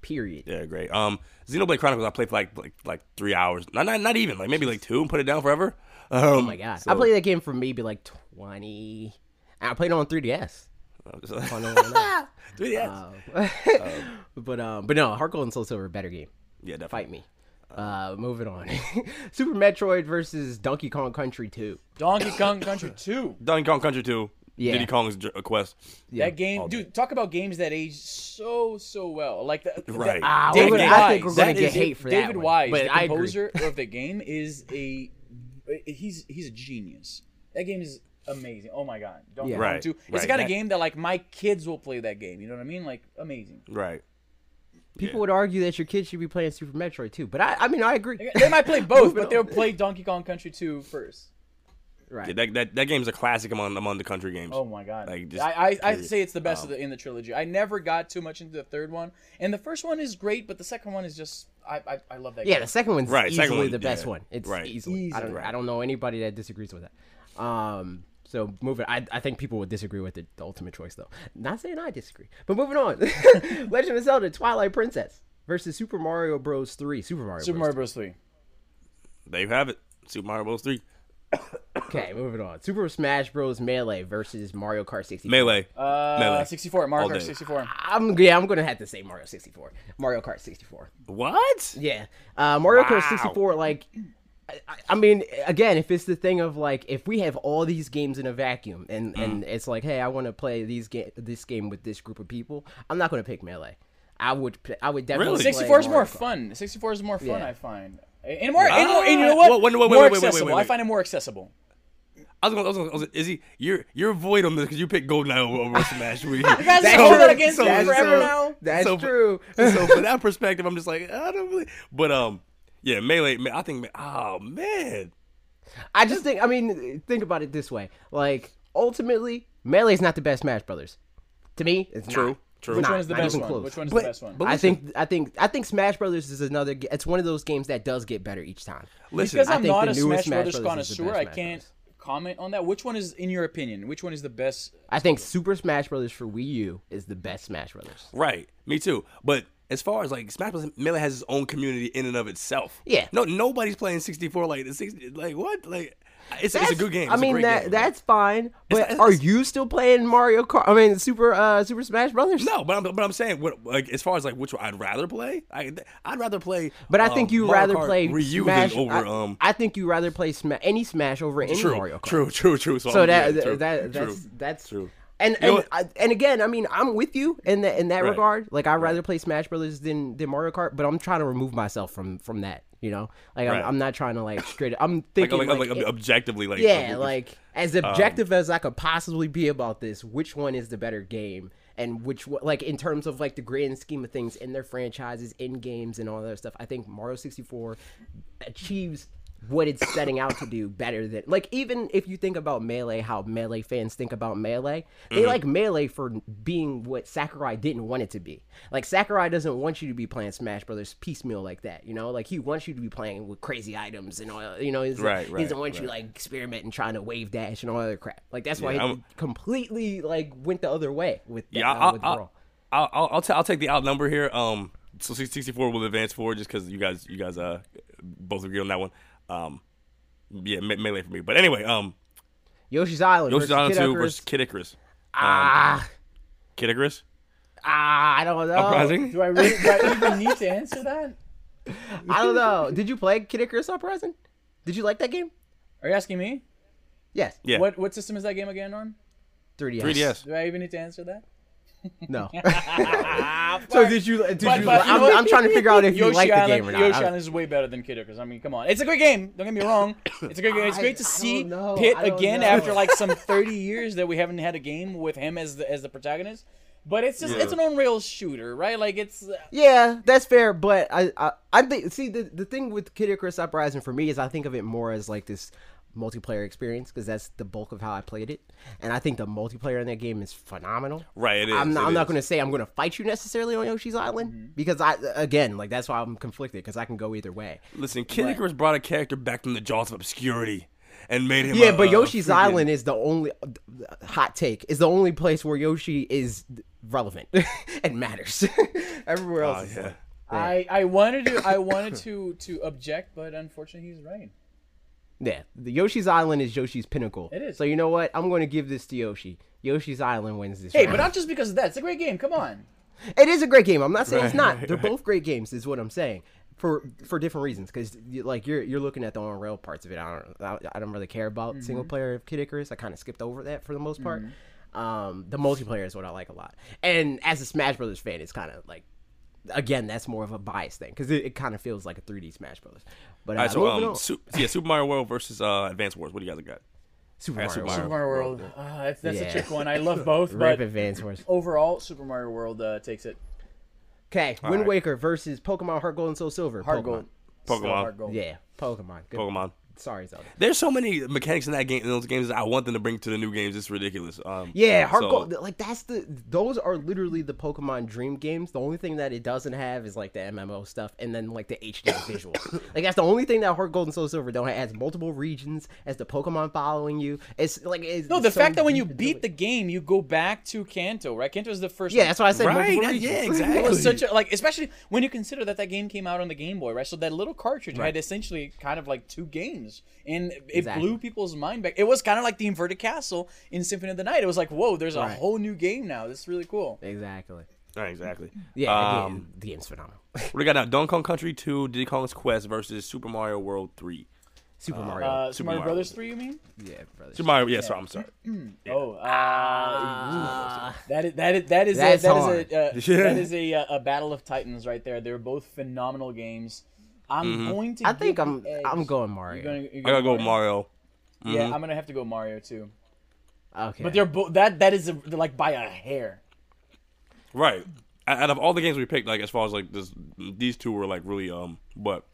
Period. Yeah, great. Um, Xenoblade Chronicles I played for like like like three hours. Not not, not even like maybe like two and put it down forever. Um, Oh my god, I played that game for maybe like twenty. I played it on 3DS. On the one up. Dude, but um, but no, Heart Gold and Soul Silver, a better game. yeah, definitely. Fight me. Uh, moving on. Super Metroid versus Donkey Kong Country 2. Donkey Kong Country 2. Donkey Kong Country 2. Yeah. Diddy Kong's J- Quest. that game, dude, talk about games that age so, so well. Like, the, the- Right. Ah, David Wise. I think we're gonna get is- hate for David that one, Wise, but the I composer of the game, is a Uh, he's he's a genius. That game is amazing. Oh my god, Donkey Yeah. Kong Right, 2. It's the kind of That- game that like my kids will play that game. You know what I mean? Like amazing. Right. People would argue that your kids should be playing Super Metroid too, but I, I mean, I agree. They might play both, but they'll play Donkey Kong Country 2 first. Right. Yeah, that, that that game's a classic among among the country games. Oh my god! Like, just I I, I say it's the best Um, of the, in the trilogy. I never got too much into the third one, and the first one is great, but the second one is just I I, I love that. Yeah, game. the second one's Right, easily second one, the best yeah. one. It's Right. easily. I don't. Easily. I don't know anybody that disagrees with that. Um. So moving, I, I think people would disagree with it, the ultimate choice though. Not saying I disagree, but moving on. Legend of Zelda: Twilight Princess versus Super Mario Bros. Three. Super Mario. Super Bros. Mario Bros. Three. There you have it. Super Mario Bros. 3. Okay, moving on. Super Smash Bros. Melee versus Mario Kart 64. Melee. Uh, Melee. 64. Mario All Kart day. 64. I'm yeah, I'm gonna have to say Mario 64. Mario Kart 64. What? Yeah, uh, Mario Kart 64. Like, I, I mean, again, if it's the thing of like, if we have all these games in a vacuum, and Mm. and it's like, hey, I want to play these ga- this game with this group of people, I'm not gonna pick Melee. I would, I would definitely. Really? 64 is more fun. 64 is more fun, Yeah. I find. And more, and, more, and you know Ah, what? whoa, wait, wait, more wait, wait, wait, accessible. wait, wait. I find it more accessible. I was going. I was going. I was, Izzy, you're you're void on this because you picked GoldenEye over, over Smash. We, You That's have hold true. that against So- me forever so- now. That's So- true. so from that perspective, I'm just like I don't really. But um, yeah, melee. I think. Oh man. I just think, I mean, think about it this way: like, ultimately, melee is not the best Smash Brothers. To me, it's True, not. True. It's Which not, one is the not best one? close. Which one is But- the best one? but I think I think I think Smash Brothers is another. It's one of those games that does get better each time. listen. because I I'm think not the a newest Smash Smash Brothers Brothers connoisseur, I can't Brothers. comment on that. Which one is, in your opinion, which one is the best? I think Super Smash Brothers for Wii U is the best Smash Brothers. Right. Me too. But as far as like Smash Bros. Melee has its own community in and of itself. Yeah. No, nobody's playing 64 like the 60. Like what? Like it's, it's a good game. I It's a mean that game. that's fine. But it's- are you still playing Mario Kart? I mean Super uh Super Smash Brothers? No, but I'm but I'm saying what like as far as like which one I'd rather play. I I'd rather play. But I um, think you Mario rather Kart play Ryu Smash over I, um. I think you rather play Sma- any Smash over any True, Mario Kart. true, true, true. So, So that yeah, true, that true. that's that's True. And You know and? I, and again, I mean, I'm with you in that in that Right. regard. Like, I'd rather play Smash Brothers than than Mario Kart, but I'm trying to remove myself from from that. You know, like Right. I'm, I'm not trying to like straight. I'm thinking like, like, like, it- objectively like yeah, um, like as objective as I could possibly be about this. Which one is the better game? And which like in terms of like the grand scheme of things in their franchises, in games, and all that stuff, I think Mario 64 achieves what it's setting out to do better than like even if you think about melee how melee fans think about melee they Mm-hmm. like melee for being what sakurai didn't want it to be like sakurai doesn't want you to be playing smash brothers piecemeal like that you know like he wants you to be playing with crazy items and all you know he's, Right, he right, doesn't want you like experimenting trying to wave dash and all other crap like that's why Yeah, he I'm- completely like went the other way with that, Yeah, uh, I'll, with I'll. I'll, I'll, I'll, ta- I'll take the outnumber here. Um, so 64 will advance forward just because you guys, you guys, uh, both agree on that one. Um, yeah, me- melee for me. But anyway, um, yoshi's island Yoshi's Island Kid 2 Icarus. versus Kid Icarus. ah Kid Icarus? ah i don't know Uprising? Do I, really, do I even need to answer that? i don't know did you play kid icarus uprising did you like that game Are you asking me? yes Yeah. What what system is that game again on? 3ds 3DS. Do I even need to answer that? No. so did you? Did But- you? but I'm, know- I'm trying to figure out if you Yoshi like the Island, game or not. Yoshi I- Island is way better than Kid Icarus. I mean, come on, it's a great game. Don't get me wrong. It's a great game. It's I- great to I see don't know. Pit I don't again know. after like some 30 years that we haven't had a game with him as the as the protagonist. But it's just Yeah. it's an on-rail shooter, right? Like it's uh, Yeah, that's fair, but I I, I think see the the thing with Kid Icarus Uprising for me is I think of it more as like this multiplayer experience because that's the bulk of how I played it, and I think the multiplayer in that game is phenomenal. Right, it is, I'm not, it I'm not going to say I'm going to fight you necessarily on Yoshi's Island mm-hmm. because I again like that's why I'm conflicted because I can go either way. Listen, Kid Icarus brought a character back from the jaws of obscurity and made him. Yeah, a- but a Yoshi's freaking- Island is the only hot take is the only place where Yoshi is relevant and matters. Everywhere ah, else, Oh, is yeah. I I wanted to I wanted to to object, but unfortunately he's right. Yeah, the Yoshi's Island is Yoshi's pinnacle. It is. So you know what? I'm going to give this to Yoshi. Yoshi's Island wins this. Hey, round. but not just because of that. It's a great game. Come on. it is a great game. I'm not saying it's not. right, They're right. both great games. Is what I'm saying for for different reasons. Because like you're you're looking at the on rail parts of it. I don't I, I don't really care about single player of Kid Icarus. I kind of skipped over that for the most part. Um, the multiplayer is what I like a lot. And as a Smash Brothers fan, it's kind of like. Again, that's more of a bias thing because it, it kind of feels like a 3D Smash Brothers. But uh, All right, so um. Su- yeah, Super Mario World versus uh, Advance Wars. What do you guys got? Super Mario. Super World. Super Mario World. Uh, that's that's a Yeah. trick one. I love both, Rip but Advance Wars. overall, Super Mario World uh, takes it. Okay, Wind right. Waker versus Pokemon Heart Gold and Soul Silver. Hard Pokemon. gold. Pokemon. Still hard gold. Yeah, Pokemon. Good. Pokemon. Sorry, Zelda. There's so many mechanics in that game, in those games, that I want them to bring to the new games. It's ridiculous. Um, Yeah, Heart so- Gold. Like that's the. Those are literally the Pokemon Dream games. The only thing that it doesn't have is like the MMO stuff, and then like the HD visual. Like that's the only thing that Heart Gold and Soul Silver don't have. It has multiple regions, as the Pokemon following you. It's like it's No, the so fact that when you beat the game, you go back to Kanto, right? Kanto is the first. Yeah, that's why I said Right, multiple that- regions. yeah, It exactly. was such a like, especially when you consider that that game came out on the Game Boy, right? So that little cartridge had essentially kind of like two games, and it Exactly. blew people's mind back. It was kind of like the inverted castle in Symphony of the Night. It was like, whoa, there's a Right. whole new game now. This is really cool. Exactly. Right, exactly. Yeah, the, Um, game, the game's phenomenal. what do we got now? Donkey Kong Country 2, Diddy Kong's Quest versus Super Mario World 3. Super Mario. Uh, Super Super Mario Mario. Brothers three, you mean? yeah, brother. Super Mario, yeah, sorry, I'm sorry. Oh, uh, that is that is that is a, That's that hard. is a uh, Yeah. that is a, uh, a battle of titans right there. They're both phenomenal games. I'm going to. I think I'm. edge- I'm going You're Mario. gonna, you're I gotta go with Mario. Yeah, I'm gonna have to go Mario too. Okay. But they're both that that is a, they're like by a hair. Right. Out out of all the games we picked, like as far as like this, these two were like really um. But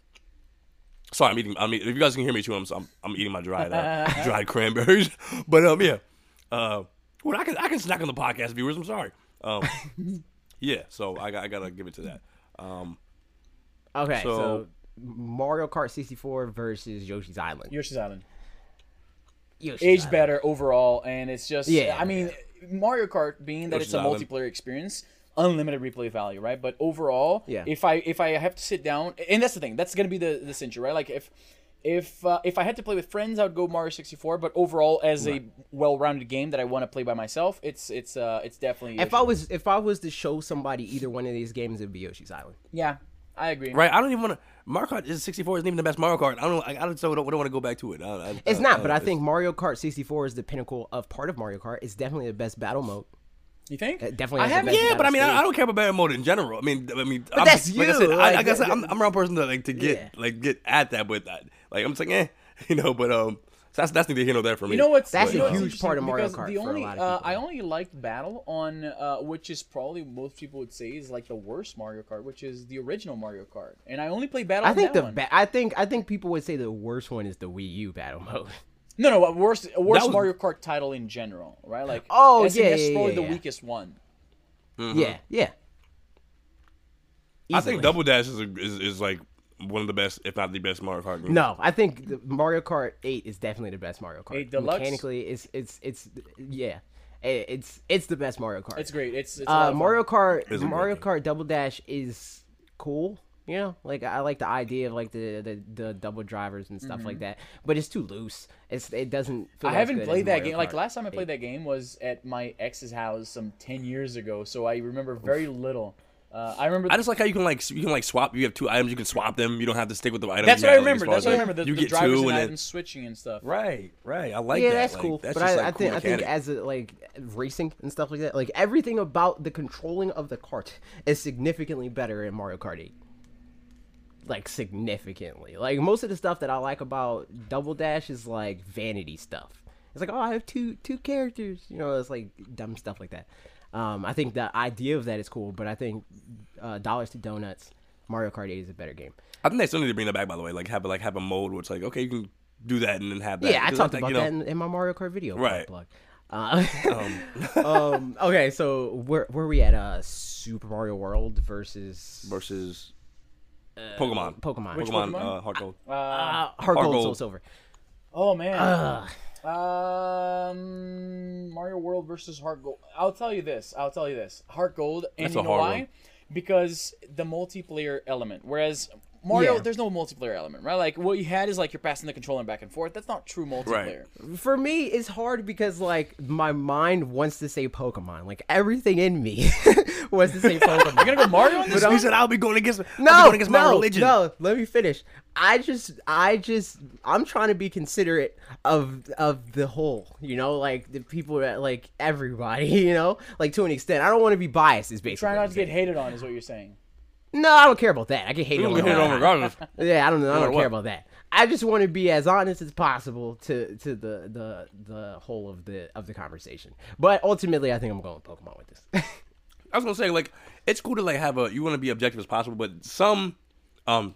sorry, I'm eating. I mean, if you guys can hear me too, I'm I'm, I'm eating my dried uh, dried cranberries. But um, yeah. Uh, well, I can I can snack on the podcast viewers. I'm sorry. Um, yeah. So I got I gotta give it to that. Um, okay. So, so- Mario Kart 64 versus Yoshi's Island. Yoshi's Island Yoshi's aged Island. better overall, and it's just Yeah. I mean, Mario Kart being that Yoshi's it's a Island. multiplayer experience, unlimited replay value, right? But overall, Yeah. if I if I have to sit down, and that's the thing, that's gonna be the the cincher, right? Like if. If uh, if I had to play with friends, I would go Mario 64. But overall, as a well-rounded game that I want to play by myself, it's it's uh it's definitely. If I was if I was to show somebody either one of these games, it'd be Yoshi's Island. yeah, I agree. right. I don't even want to. Mario Kart is 64 isn't even the best Mario Kart. I don't. I, I don't. So don't, don't want to go back to it. I, I, It's I- not, but I think Mario Kart 64 is the pinnacle of part of Mario Kart. It's definitely the best battle mode. You think? It definitely I haven't. Yeah, but I mean. I, I don't care about battle mode in general. I mean, I mean, I'm, that's like I you, said, I, like, like I said, that- I'm, I'm around person to like to get Yeah. like get at that, but I, like I'm just like, eh, you know. But um, so that's that's neither here nor there for me. You know what's That's you a know what's huge part of interesting? Mario Because Kart The for a only lot of uh, people. I only liked Battle on uh, which is probably most people would say is like the worst Mario Kart, which is the original Mario Kart, and I only play Battle. I on think that the one. ba- I think I think people would say the worst one is the Wii U battle mode. no no a worst worst was- Mario Kart title in general, right? Like Oh, SNES yeah, is yeah, probably yeah, the yeah. weakest one. Yeah, yeah. I think Easily. Double Dash is, a, is is like one of the best, if not the best Mario Kart. Game. No, I think the Mario Kart 8 is definitely the best Mario Kart. 8 Deluxe? Mechanically, it's it's it's yeah, It- it's it's the best Mario Kart. It's great. It's, it's a lot uh. Mario Kart It's a great Mario. Kart Double Dash is cool. You know, like I like the idea of like the the, the double drivers and stuff like that, but it's too loose. It's it doesn't. Feel Mm-hmm. I haven't good played that Mario game. Like last time I played 8. that game was at my ex's house some ten years ago, so I remember very little Uh, I remember. I just like how you can like you can like swap. You have two items, you can swap them. You don't have to stick with the item. that's what I remember. That's what I remember. The, you the get drivers two and and items switching and stuff. right, right. I like that. yeah, that. that's Like, cool. That's but just, I, like, I cool think I think as a, like racing and stuff like that, like everything about the controlling of the cart is significantly better in Mario Kart 8. Like significantly. Like most of the stuff that I like about Double Dash is like vanity stuff. It's like, oh, I have two two characters. You know, it's like dumb stuff like that. Um, I think the idea of that is cool, but I think uh, Dollars to Donuts, Mario Kart 8 is a better game. I think they still need to bring that back. By the way, like have a, like have a mode where it's like okay, you can do that and then have that. Yeah, I talked think, about you know, that in, in my Mario Kart video. Right. Plug. Uh, um, okay, so where where we at? Uh, Super Mario World versus versus Pokemon. Pokemon. Which Pokemon, Pokemon? Uh, Heart Gold. Uh, Uh, Heart Gold, Gold. Soul Silver. oh man. Um, Mario World versus Heart Gold. I'll tell you this. I'll tell you this. Heart Gold, and That's you know why? one. Because the multiplayer element. Whereas Mario, Yeah. there's no multiplayer element, right? Like what you had is like you're passing the controller back and forth. That's not true multiplayer. Right. For me, it's hard because like my mind wants to say Pokemon. Like everything in me wants to say Pokemon. You're gonna go Mario on this? He said I'll be going against. I'll be No, going against my no, religion. no. Let me finish. I just, I just, I'm trying to be considerate of of the whole. You know, like the people that like everybody. You know, like to an extent. I don't want to be biased. Is basically Try not to get hated on, is what you're saying. No, I don't care about that. I get hated You on. don't get hit all on regardless. Yeah, I don't. I don't care about that. I just want to be as honest as possible to to the the the whole of the of the conversation. But ultimately, I think I'm going with Pokemon with this. I was gonna say like it's cool to like have a you want to be objective as possible, but some um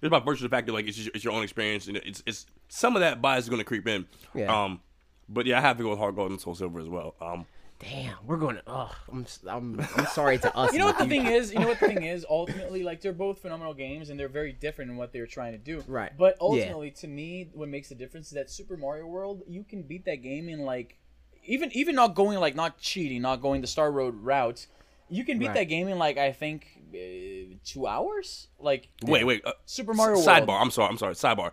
there's about virtue of the fact that like it's just, it's your own experience and it's it's some of that bias is gonna creep in. Yeah. Um, but yeah, I have to go with Heart Gold and Soul Silver as well. Um, Damn, we're going to. Oh, I'm s- I'm I'm sorry to us. You know what the thing is? You know what the thing is? Ultimately, like they're both phenomenal games, and they're very different in what they're trying to do. Right. But Yeah. ultimately, to me, what makes the difference is that Super Mario World, you can beat that game in like, even even not going like not cheating, not going the Star Road route. You can beat Right. that game in like I think uh, two hours. Like wait, wait. Uh, Super Mario sidebar. World. I'm sorry. I'm sorry. Sidebar.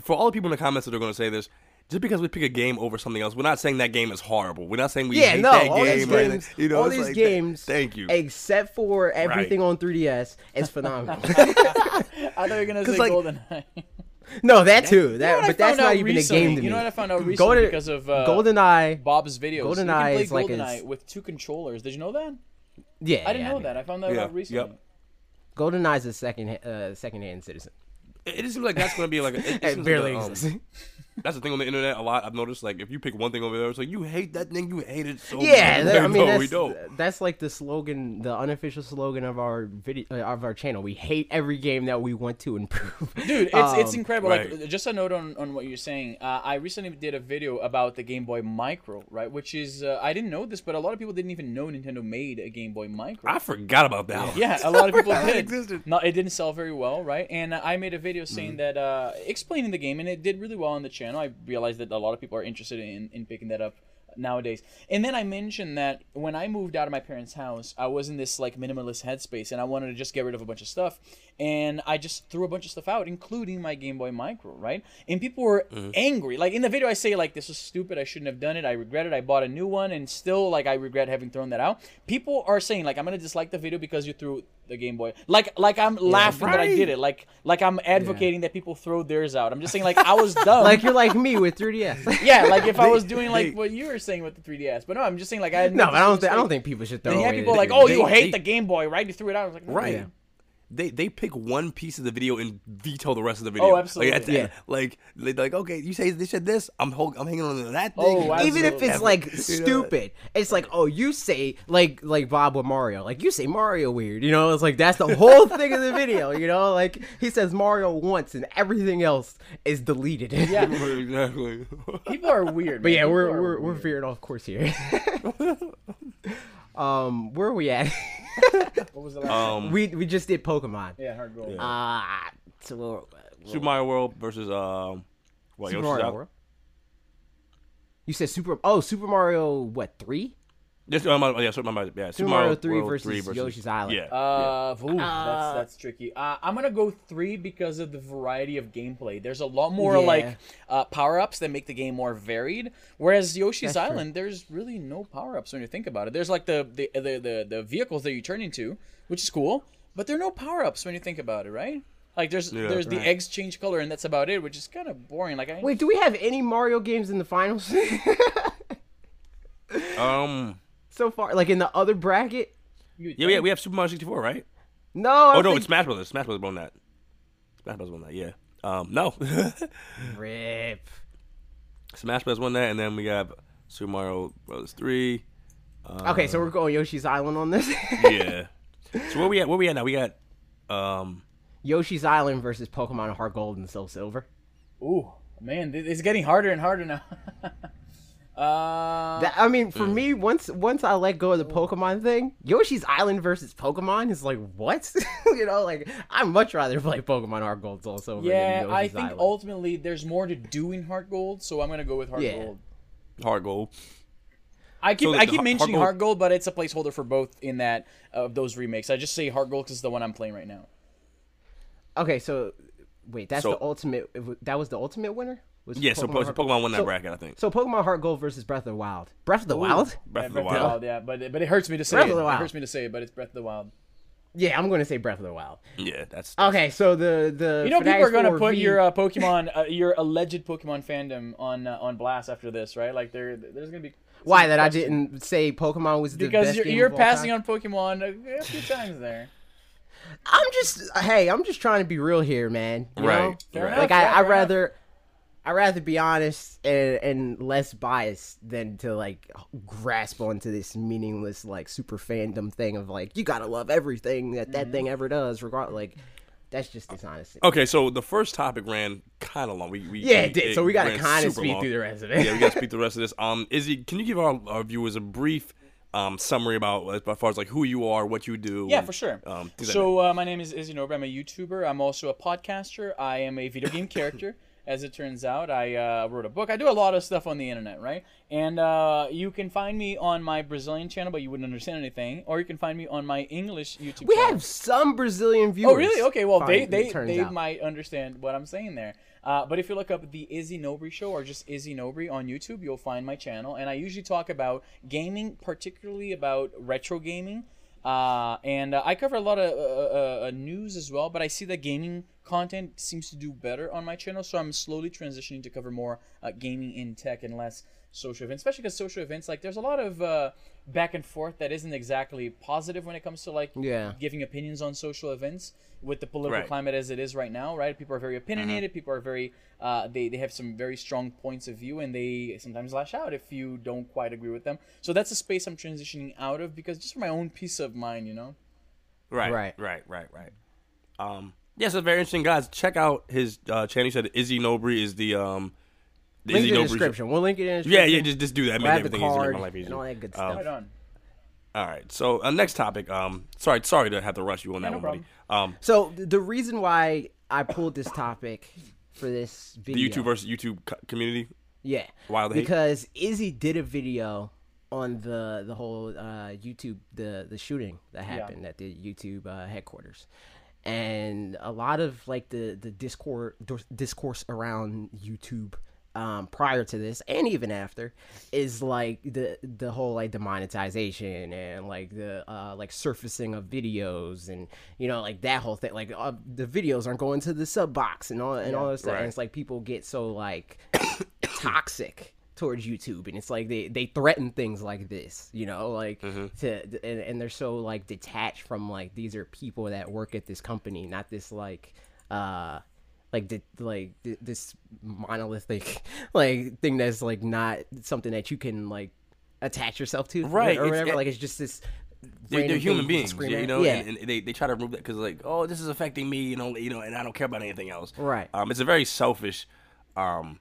For all the people in the comments that are gonna say this. Just because we pick a game over something else, we're not saying that game is horrible. We're not saying we Yeah, hate no, that all game. these or anything. games, You know, all these like, games, Thank you. except for everything on 3DS, is phenomenal. I thought you were gonna say like- GoldenEye. no, that too. That, You know but that's not out even recently? a game to me. You know what I found out recently Golden, because of uh, GoldenEye. Bob's videos. you can GoldenEye play is like a- with two controllers. Did you know that? Yeah, I didn't yeah, know knew that. I found that Yeah, out recently. yep. GoldenEye is a second uh, second-hand citizen. it, it just seems like that's gonna be like a, it, it It barely like a, um, exists. That's the thing on the internet a lot. I've noticed like if you pick one thing over there, it's like you hate that thing, you hate it so Yeah, much. that- I mean no, we that's, don't. that's like the slogan, the unofficial slogan of our video uh, of our channel. We hate every game that we want to improve. Dude, it's it's Um, incredible. right. Like, just a note on, on what you're saying. Uh, I recently did a video about the Game Boy Micro, right? Which is uh, I didn't know this, but a lot of people didn't even know Nintendo made a Game Boy Micro. I forgot about that. one. yeah, a lot of people forgot it did. existed. No, it didn't sell very well, right? And uh, I made a video Mm-hmm. saying that, uh, explaining the game, and it did really well on the channel. I realized that a lot of people are interested in, in picking that up nowadays. And then I mentioned that when I moved out of my parents' house, I was in this like minimalist headspace, and I wanted to just get rid of a bunch of stuff. And I just threw a bunch of stuff out, including my Game Boy Micro, right? And people were Mm-hmm. angry. Like in the video, I say like this was stupid. I shouldn't have done it. I regret it. I bought a new one, and still like I regret having thrown that out. People are saying like I'm gonna dislike the video because you threw the Game Boy. Like like I'm laughing that I did it. Like like I'm advocating that people throw theirs out. I'm just saying like I was dumb. like you're like me with 3DS. yeah, like if I was doing like what you were saying with the 3DS. But no, I'm just saying like I had no, made but I don't. this Th- I don't think people should throw. And you had people like, 3DS. oh, you hate they- the Game Boy, right? You threw it out. I was like, no. Right. Yeah. They they pick one piece of the video and veto the rest of the oh, video. Oh, Like, absolutely. at the Yeah. like they like okay, you say they said this, I'm hold, I'm hanging on to that oh, thing. Oh, absolutely. even if it's like You know? stupid, it's like, oh, you say like like Bob with Mario, like you say Mario weird, you know? It's like that's the whole thing of the video, you know? Like he says Mario once and everything else is deleted. Yeah. exactly. People are weird. but man. yeah, People we're we're we're veering off course here. Um, where are we at? What was the last? um, we we just did Pokemon. yeah, hard goal. Ah, so we'll, Super Mario World versus um, what Super Yoshi's Mario Out? World. You said Super. Oh, Super Mario. What three? Just, um, yeah, Super Mario, yeah, Super Mario 3 versus Yoshi's Island. Yeah. Uh, ooh, that's that's tricky. Uh, I'm gonna go three because of the variety of gameplay. There's a lot more Yeah. like uh, power ups that make the game more varied. Whereas Yoshi's That's true. Island, there's really no power ups when you think about it. There's like the the, the the the vehicles that you turn into, which is cool, but there are no power ups when you think about it, right? Like there's Yeah. there's the eggs change color and that's about it, which is kind of boring. Like I Wait, do we have any Mario games in the finals Um, so far? Like in the other bracket? you would yeah, we have, think. we have Super Mario 64, right? No. I Oh no, think- it's Smash Brothers. Smash Brothers won that. Smash Brothers won that. Yeah. Um, no. Rip. Smash Bros. won that, and then we have Super Mario Bros. Three. Okay, so we're going Yoshi's Island on this. Yeah. so where we at? Where we at now? We got um. Yoshi's Island versus Pokemon Heart Gold and Soul Silver. Ooh, man, it's getting harder and harder now. Uh, That, I mean, Mm. for me, once once I let go of the Pokemon thing, Yoshi's Island versus Pokemon is like what? you know, like I'd much rather play Pokemon Heart Gold also. Yeah, than I think Island. ultimately there's more to do in Heart Gold, so I'm gonna go with Heart Yeah. Gold. Heart Gold. I keep So the- I keep Heart mentioning Heart Gold, but it's a placeholder for both in that of those remakes. I just say Heart Gold because it's the one I'm playing right now. Okay, so wait, that's So- the ultimate. That was the ultimate winner. Was Yeah. So Pokemon, Heart- Pokemon won that so- bracket, I think. So Pokemon Heart Gold versus Breath of the Wild. Breath of the Wild? Breath of Yeah, the Wild. yeah, but it, but it hurts me to say Breath it. of the It hurts me to say it, but it's Breath of the Wild. Yeah, I'm going to say Breath of the Wild. Yeah, that's. Okay, so the the You know, people are gonna put V- your uh, Pokemon, uh, your alleged Pokemon fandom on uh, on blast after this, right? Like, there, there's gonna be why that I didn't say Pokemon was the because best you're, game you're of all passing time? on Pokemon a, a few times there. I'm just hey, I'm just trying to be real here, man. You Right, know? Fair right. enough, Like I, fair I enough. rather I rather be honest and, and less biased than to like grasp onto this meaningless like super fandom thing of like you gotta love everything that that Mm-hmm. thing ever does, regard like that's just dishonest. Okay, so the first topic ran kind of long. We, we Yeah, it did. So we gotta kind of super speed long. through the rest of it. yeah, we gotta speak through the rest of this. Um, Izzy, can you give our, our viewers a brief um summary about as far as like who you are, what you do? Yeah, and, for sure. Um, so uh, my name is Izzy Nobre. I'm a YouTuber. I'm also a podcaster. I am a video game character. As it turns out, I uh, wrote a book. I do a lot of stuff on the internet, right? And uh, you can find me on my Brazilian channel, but you wouldn't understand anything. Or you can find me on my English YouTube We channel. have some Brazilian viewers. Oh, really? Okay. Well, they Fine, they, they out. might understand what I'm saying there. Uh, but if you look up the Izzy Nobre Show or just Izzy Nobre on YouTube, you'll find my channel. And I usually talk about gaming, particularly about retro gaming. Uh, and uh, I cover a lot of uh, uh, uh, news as well, but I see that gaming content seems to do better on my channel, so I'm slowly transitioning to cover more uh, gaming in tech and less social events, especially because social events, like, there's a lot of uh, back and forth that isn't exactly positive when it comes to, like, Yeah. giving opinions on social events with the political Right. climate as it is right now, right? People are very opinionated. People are very, uh, they, they have some very strong points of view and they sometimes lash out if you don't quite agree with them. So that's a space I'm transitioning out of because just for my own peace of mind, you know? Right, Right. right, right, right, right. Um, yeah, so very interesting, guys. Check out his uh, channel. He said Izzy Nobre is the um, the Link Izzy in the Nobre show. description. We'll link it in the Yeah, description. yeah, just just do that. Make Grab the everything easier, make card my life easier. and all that good Um, stuff. Right on. All right. So uh, next topic. Um, sorry, sorry to have to rush you on that no one, buddy. Um, So the reason why I pulled this topic for this the video, YouTube versus YouTube community. yeah, Wild Hate? because Izzy did a video on the the whole uh, YouTube the the shooting that happened at the YouTube uh, headquarters, and a lot of like the the discourse discourse around YouTube. Um, prior to this and even after is like the the whole like demonetization and like the uh like surfacing of videos and you know like that whole thing. Like uh, the videos aren't going to the sub box and all and all this stuff. Right. and it's like people get so like toxic towards YouTube, and it's like they they threaten things like this, you know, like to and, and they're so like detached from like these are people that work at this company, not this like uh like the like th- this monolithic like thing that's like not something that you can like attach yourself to, Right, Or it's- whatever. it- like it's just this. They're, they're human beings, scream you know, Yeah. and, and they, they try to remove that because like, oh, this is affecting me, you know, you know, and I don't care about anything else. Right. Um, it's a very selfish, um,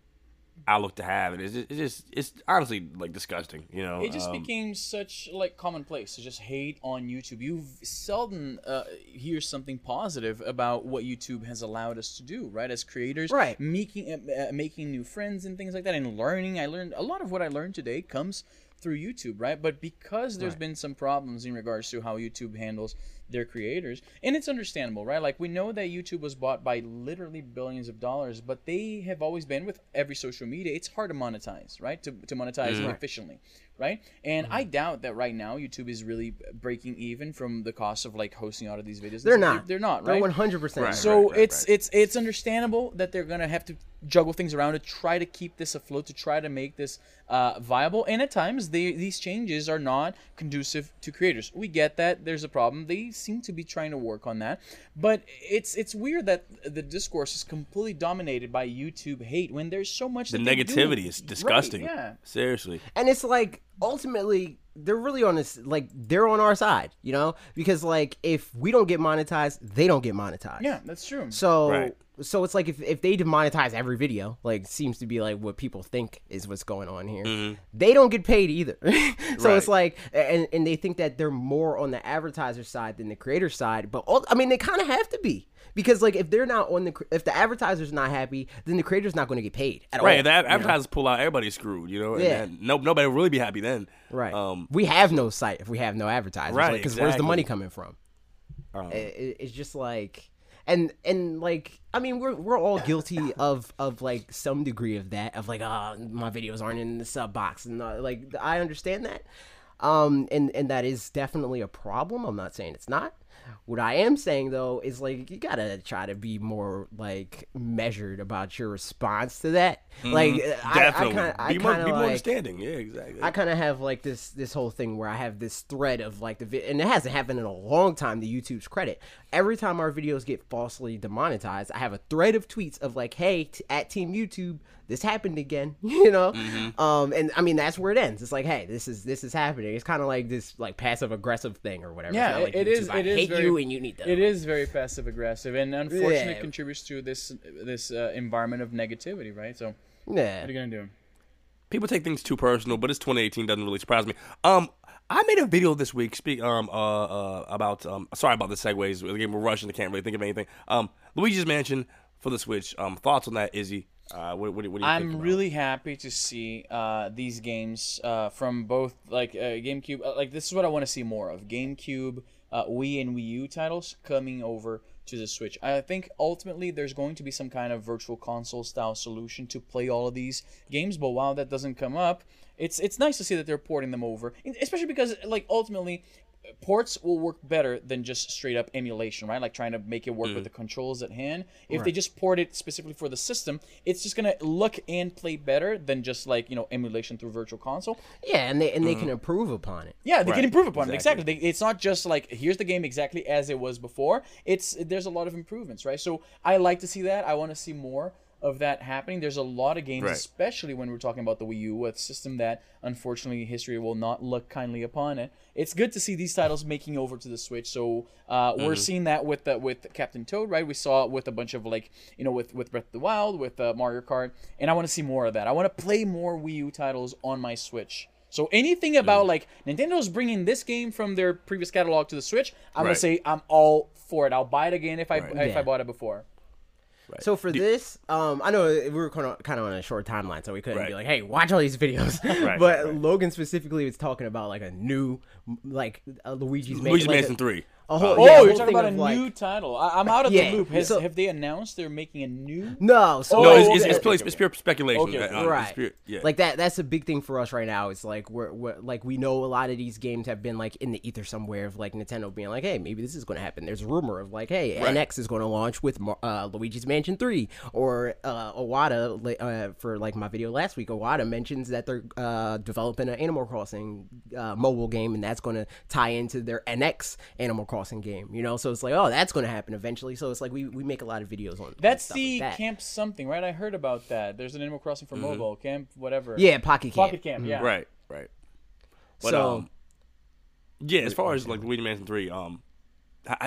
outlook to have, and it's just, it's just, it's honestly like disgusting, you know. It just um, became such like commonplace to just hate on YouTube. You seldom uh, hear something positive about what YouTube has allowed us to do, right? As creators, Right. Making uh, uh, making new friends and things like that, and learning. I learned a lot of what I learned today comes through YouTube, right? But because there's Right. been some problems in regards to how YouTube handles their creators, and it's understandable, right? Like we know that YouTube was bought by literally billions of dollars, but they have always been with every social media. It's hard to monetize, right? To, to monetize Mm-hmm. efficiently, right? And I doubt that right now YouTube is really breaking even from the cost of like hosting all of these videos. They're not. They're, not, They're one hundred percent. Right. So right, it's right. it's it's understandable that they're gonna have to juggle things around to try to keep this afloat, to try to make this uh, viable. And at times, they, these changes are not conducive to creators. We get that. There's a problem. They seem to be trying to work on that. But it's it's weird that the discourse is completely dominated by YouTube hate when there's so much The that they do. negativity is disgusting. Right, yeah. Seriously. and it's like ultimately they're really on this like they're on our side you know because like if we don't get monetized they don't get monetized Yeah, that's true. so Right. So it's like if, if they demonetize every video like seems to be like what people think is what's going on here they don't get paid either so Mm-hmm. Right. it's like and, and they think that they're more on the advertiser side than the creator side but all, i mean they kind of have to be because like if they're not on the if the advertiser's not happy then the creator's not going to get paid at Right. all If the ad- you know? advertisers pull out, everybody's screwed. You know. And Yeah. no, nobody will really be happy then. Right. Um. we have no site if we have no advertisers. Right, Because where's the money coming from? Um, I- I- it's just like, and and like, I mean, we're we're all guilty of of like some degree of that. Of like, ah, my videos aren't in the sub box, and uh, like I understand that. Um, and and that is definitely a problem. I'm not saying it's not. What I am saying though is like you gotta try to be more like measured about your response to that. Like I, I Mm-hmm. Definitely. kind I be more, kind be of more like understanding. Yeah. Exactly. I kind of have like this this whole thing where I have this thread of like the vi- and it hasn't happened in a long time to YouTube's credit. Every time our videos get falsely demonetized, I have a thread of tweets of like, "Hey, t- at Team YouTube, this happened again," you know. Mm-hmm. Um, and I mean that's where it ends. It's like, "Hey, this is this is happening." It's kind of like this like passive aggressive thing or whatever. Yeah, not like it YouTube, is. I It is hate very, you, and you need to. It is very passive aggressive, and unfortunately Yeah. contributes to this this uh, environment of negativity, right? So Yeah. what are you gonna do? people take things too personal, but it's 2018 doesn't really surprise me. Um, I made a video this week speak um uh, uh about um sorry about the segues. Again, we're rushing. I can't really think of anything. Um, Luigi's Mansion for the Switch. Um, thoughts on that, Izzy? Uh, what, what, what do you? I'm really happy to see uh, these games uh, from both like uh, GameCube. Uh, like this is what I want to see more of: GameCube, uh, Wii, and Wii U titles coming over to the Switch. I think ultimately there's going to be some kind of virtual console style solution to play all of these games. But while that doesn't come up, it's it's nice to see that they're porting them over, especially because like ultimately ports will work better than just straight up emulation, right? Like trying to make it work Mm. with the controls at hand. If they just port it specifically for the system, it's just gonna look and play better than just like you know emulation through virtual console. Yeah, and they and they can improve upon it. Yeah, they Right, can improve upon it exactly. exactly. They, it's not just like here's the game exactly as it was before. It's there's a lot of improvements, right? So I like to see that. I want to see more of that happening. There's a lot of games, Right. especially when we're talking about the Wii U, a system that unfortunately history will not look kindly upon it. It's good to see these titles making over to the Switch. So uh, Mm-hmm. we're seeing that with the, with Captain Toad, right? We saw it with a bunch of like you know with with Breath of the Wild, with uh, Mario Kart, and I want to see more of that. I want to play more Wii U titles on my Switch. So anything Mm. about like Nintendo's bringing this game from their previous catalog to the Switch, I'm gonna say I'm all for it. I'll buy it again if I Right. if Yeah. I bought it before. So for this, um, I know we were kind of kind of on a short timeline, so we couldn't be like, "Hey, watch all these videos." Right, but right. Logan specifically was talking about like a new, like uh, Luigi's Mansion. Luigi's like Mansion a- Three. A whole, Oh, yeah, a you're talking about a like- new title. I, I'm out of Yeah, the loop. Has, so- have they announced they're making a new? No, so No, Oh, it's, it's, it's, pure, it's pure speculation. Okay, okay. Uh, it's right pure- yeah. like that that's a big thing for us right now it's like we're, we're like we know a lot of these games have been like in the ether somewhere of like nintendo being like hey maybe this is going to happen there's a rumor of like hey Right. nx is going to launch with uh, luigi's mansion 3 or uh, Iwata, la- uh, for like my video last week Iwata mentions that they're uh, developing an animal crossing uh, mobile game and that's going to tie into their nx animal crossing game you know so it's like oh that's going to happen eventually so it's like we, we make a lot of videos on on That's stuff the like that. Camp something, right? I heard about that. There's an Animal Crossing for mobile camp, whatever. Mm-hmm. yeah pocket camp Pocket Camp. Yeah. Right, right. But, So- um, yeah, as far as like the Luigi Mansion Three, um, h-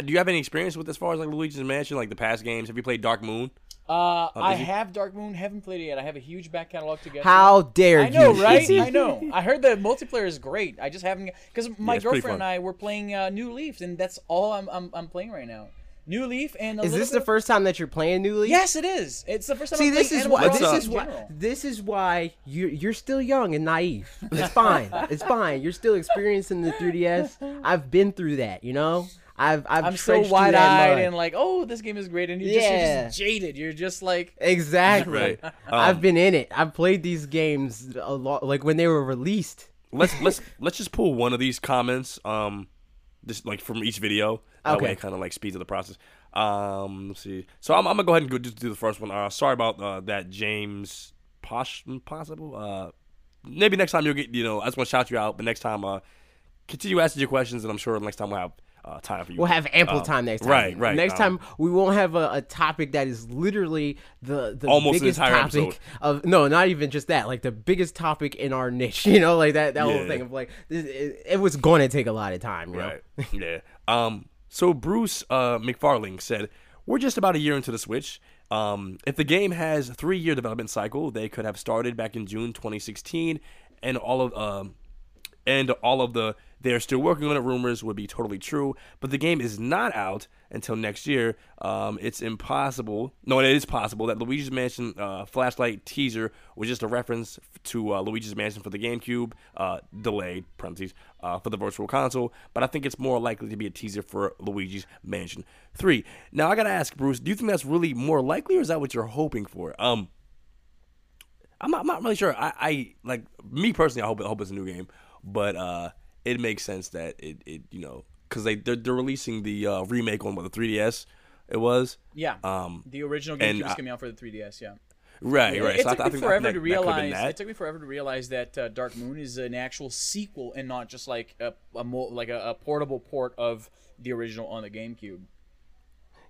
do you have any experience with as far as like Luigi's Mansion, like the past games? Have you played Dark Moon? Uh, I is it- have Dark Moon. Haven't played it yet. I have a huge back catalog to get. to. how dare I know, you right? I know. I heard the multiplayer is great. I just haven't because my it's pretty girlfriend and. I were playing uh, New Leaf, and that's all I'm, I'm I'm playing right now. New Leaf and a Is this bit the of- first time that you're playing New Leaf? Yes, it is. It's the first time. See, I'm this playing is why. This is why. This is why you you're still young and naive. It's fine. it's fine. You're still experiencing the 3ds. I've been through that. You know. I've I've I'm so trenched wide-eyed and like, oh, this game is great, and you're, just, you're just jaded. You're just like, exactly. Right. Um, I've been in it. I've played these games a lot, like when they were released. let's let's let's just pull one of these comments, um, just like from each video. That Okay. it kind of like speeds up the process. Um, let's see. So I'm, I'm gonna go ahead and go just do the first one. Uh, sorry about uh, that, James. Posh, possible. Uh, maybe next time you'll get. You know, I just want to shout you out. But next time, uh, continue asking your questions, and I'm sure next time we'll have uh, time for you. We'll have ample Uh, time next time. Right, right. Next um, time we won't have a, a topic that is literally the the Almost biggest topic episode. of no, not even just that. Like the biggest topic in our niche. You know, like that that whole thing of like this, it, it was going to take a lot of time. Right. yeah. Um. So Bruce uh, McFarling said, "We're just about a year into the Switch. Um, if the game has a three-year development cycle, they could have started back in June 2016, and all of um, and all of the they're still working on it rumors would be totally true. But the game is not out until next year. Um, it's impossible. No, it is possible that Luigi's Mansion uh, flashlight teaser was just a reference to uh, Luigi's Mansion for the GameCube, uh, delayed parentheses uh, for the Virtual Console. But I think it's more likely to be a teaser for Luigi's Mansion Three. Now I gotta ask Bruce, do you think that's really more likely, or is that what you're hoping for? Um. I'm not, I'm not really sure. I, I like me personally. I hope I hope it's a new game, but uh, it makes sense that it, it you know because they they're, they're releasing the uh, remake on what the 3ds it was. yeah, Um, the original game I- coming out for the 3DS. Yeah. right, right. It So I, took I me think forever that, to realize. that. It took me forever to realize that uh, Dark Moon is an actual sequel and not just like a, a mo- like a, a portable port of the original on the GameCube.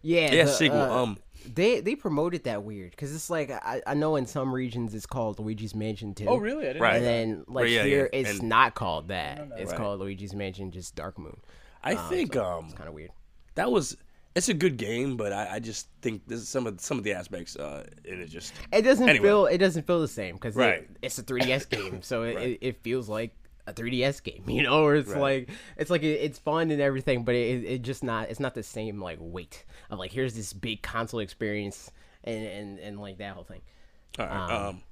Yeah, Yeah, the, sequel, uh, um, they they promoted that weird because it's like I, I know in some regions it's called Luigi's Mansion too. Oh, really? I didn't Right. And know that. then like yeah, here yeah, it's and- not called that. It's Right. called Luigi's Mansion, just Dark Moon. I think um It's kind of weird. that was it's a good game, but I, I just think there's some of some of the aspects uh in it just It doesn't Anyway. feel it doesn't feel the same because Right. it's a 3ds game, so it, Right. it, it feels like a 3ds game, you know, or it's Right. like it's like it, it's fun and everything, but it, it just not it's not the same like weight of like here's this big console experience and and, and like that whole thing. All right. Um,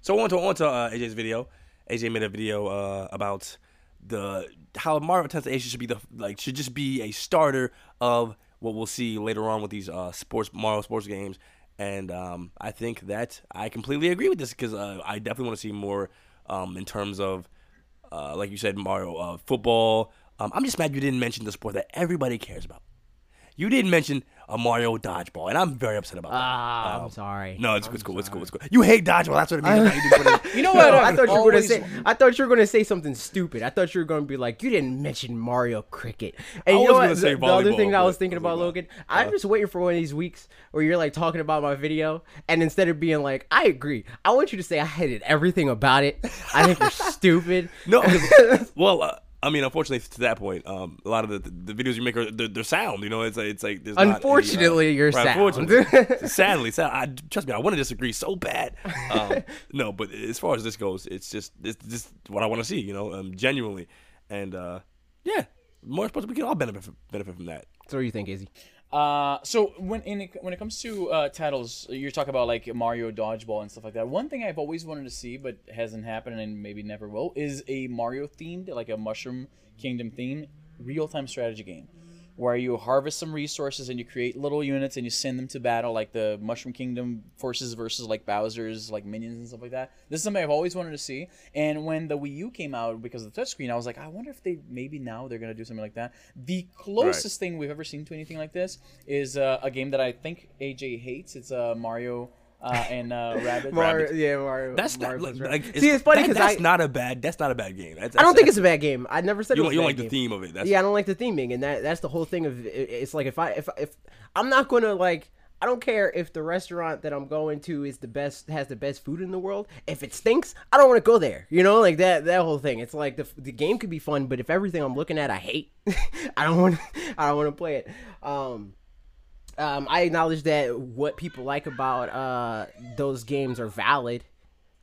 so on to on to uh, AJ's video. AJ made a video uh, about the how Mario Tennis Aces should be the like should just be a starter of what we'll see later on with these uh, sports Mario sports games. And um, I think that I completely agree with this because uh, I definitely want to see more um, in terms of uh, like you said Mario uh, football. Um, I'm just mad you didn't mention the sport that everybody cares about. You didn't mention a Mario dodgeball, and I'm very upset about that. Ah, Um, I'm sorry. no, it's, it's cool. It's cool. It's cool. You hate dodgeball. That's what it means. You didn't put it- You know what? I I've thought you were gonna say. I thought you were gonna say something stupid. I thought you were gonna be like, you didn't mention Mario Cricket. And I you was what? gonna say the, the other volleyball, thing that I was but thinking I was about, like, uh, Logan, I'm just waiting for one of these weeks where you're like talking about my video, and instead of being like, I agree, I want you to say I hated everything about it. I think you're stupid. No, 'cause- well, uh, I mean, unfortunately, to that point, um, a lot of the, the videos you make are they're, they're sound. You know, it's like it's like there's not any, uh, Unfortunately, you're sound. unfortunately. sadly, sad. I, trust me, I want to disagree so bad. Um, no, but as far as this goes, it's just it's just what I want to see. You know, um, genuinely, and uh, yeah, more sports we can all benefit from, benefit from that. So what do you think, Izzy? Uh, so when it, when it comes to uh, titles, you're talking about like Mario Dodgeball and stuff like that. One thing I've always wanted to see, but hasn't happened and maybe never will, is a Mario themed, like a Mushroom Kingdom theme, real time strategy game, where you harvest some resources and you create little units and you send them to battle, like the Mushroom Kingdom forces versus like Bowser's like minions and stuff like that. This is something I've always wanted to see. And when the Wii U came out because of the touchscreen, I was like, I wonder if they maybe now they're gonna do something like that. The closest thing we've ever seen to anything like this is uh, a game that I think AJ hates. It's uh, Mario uh, and uh, Rabbit. Mario, yeah, Mario. That's Mario not plus like, Rabbit. like See, it's funny that- because that's I not a bad that's not a bad game. That's, I don't that's- think it's a bad game. I never said you it don't, was you a don't bad like game. the theme of it. That's, yeah, I don't like the theming, and that that's the whole thing of it- it's like if I if if I'm not gonna like I don't care if the restaurant that I'm going to is the best has the best food in the world. If it stinks, I don't want to go there. You know, like that that whole thing. It's like the the game could be fun, but if everything I'm looking at I hate, I don't want I don't want to play it. Um um, I acknowledge that what people like about uh, those games are valid,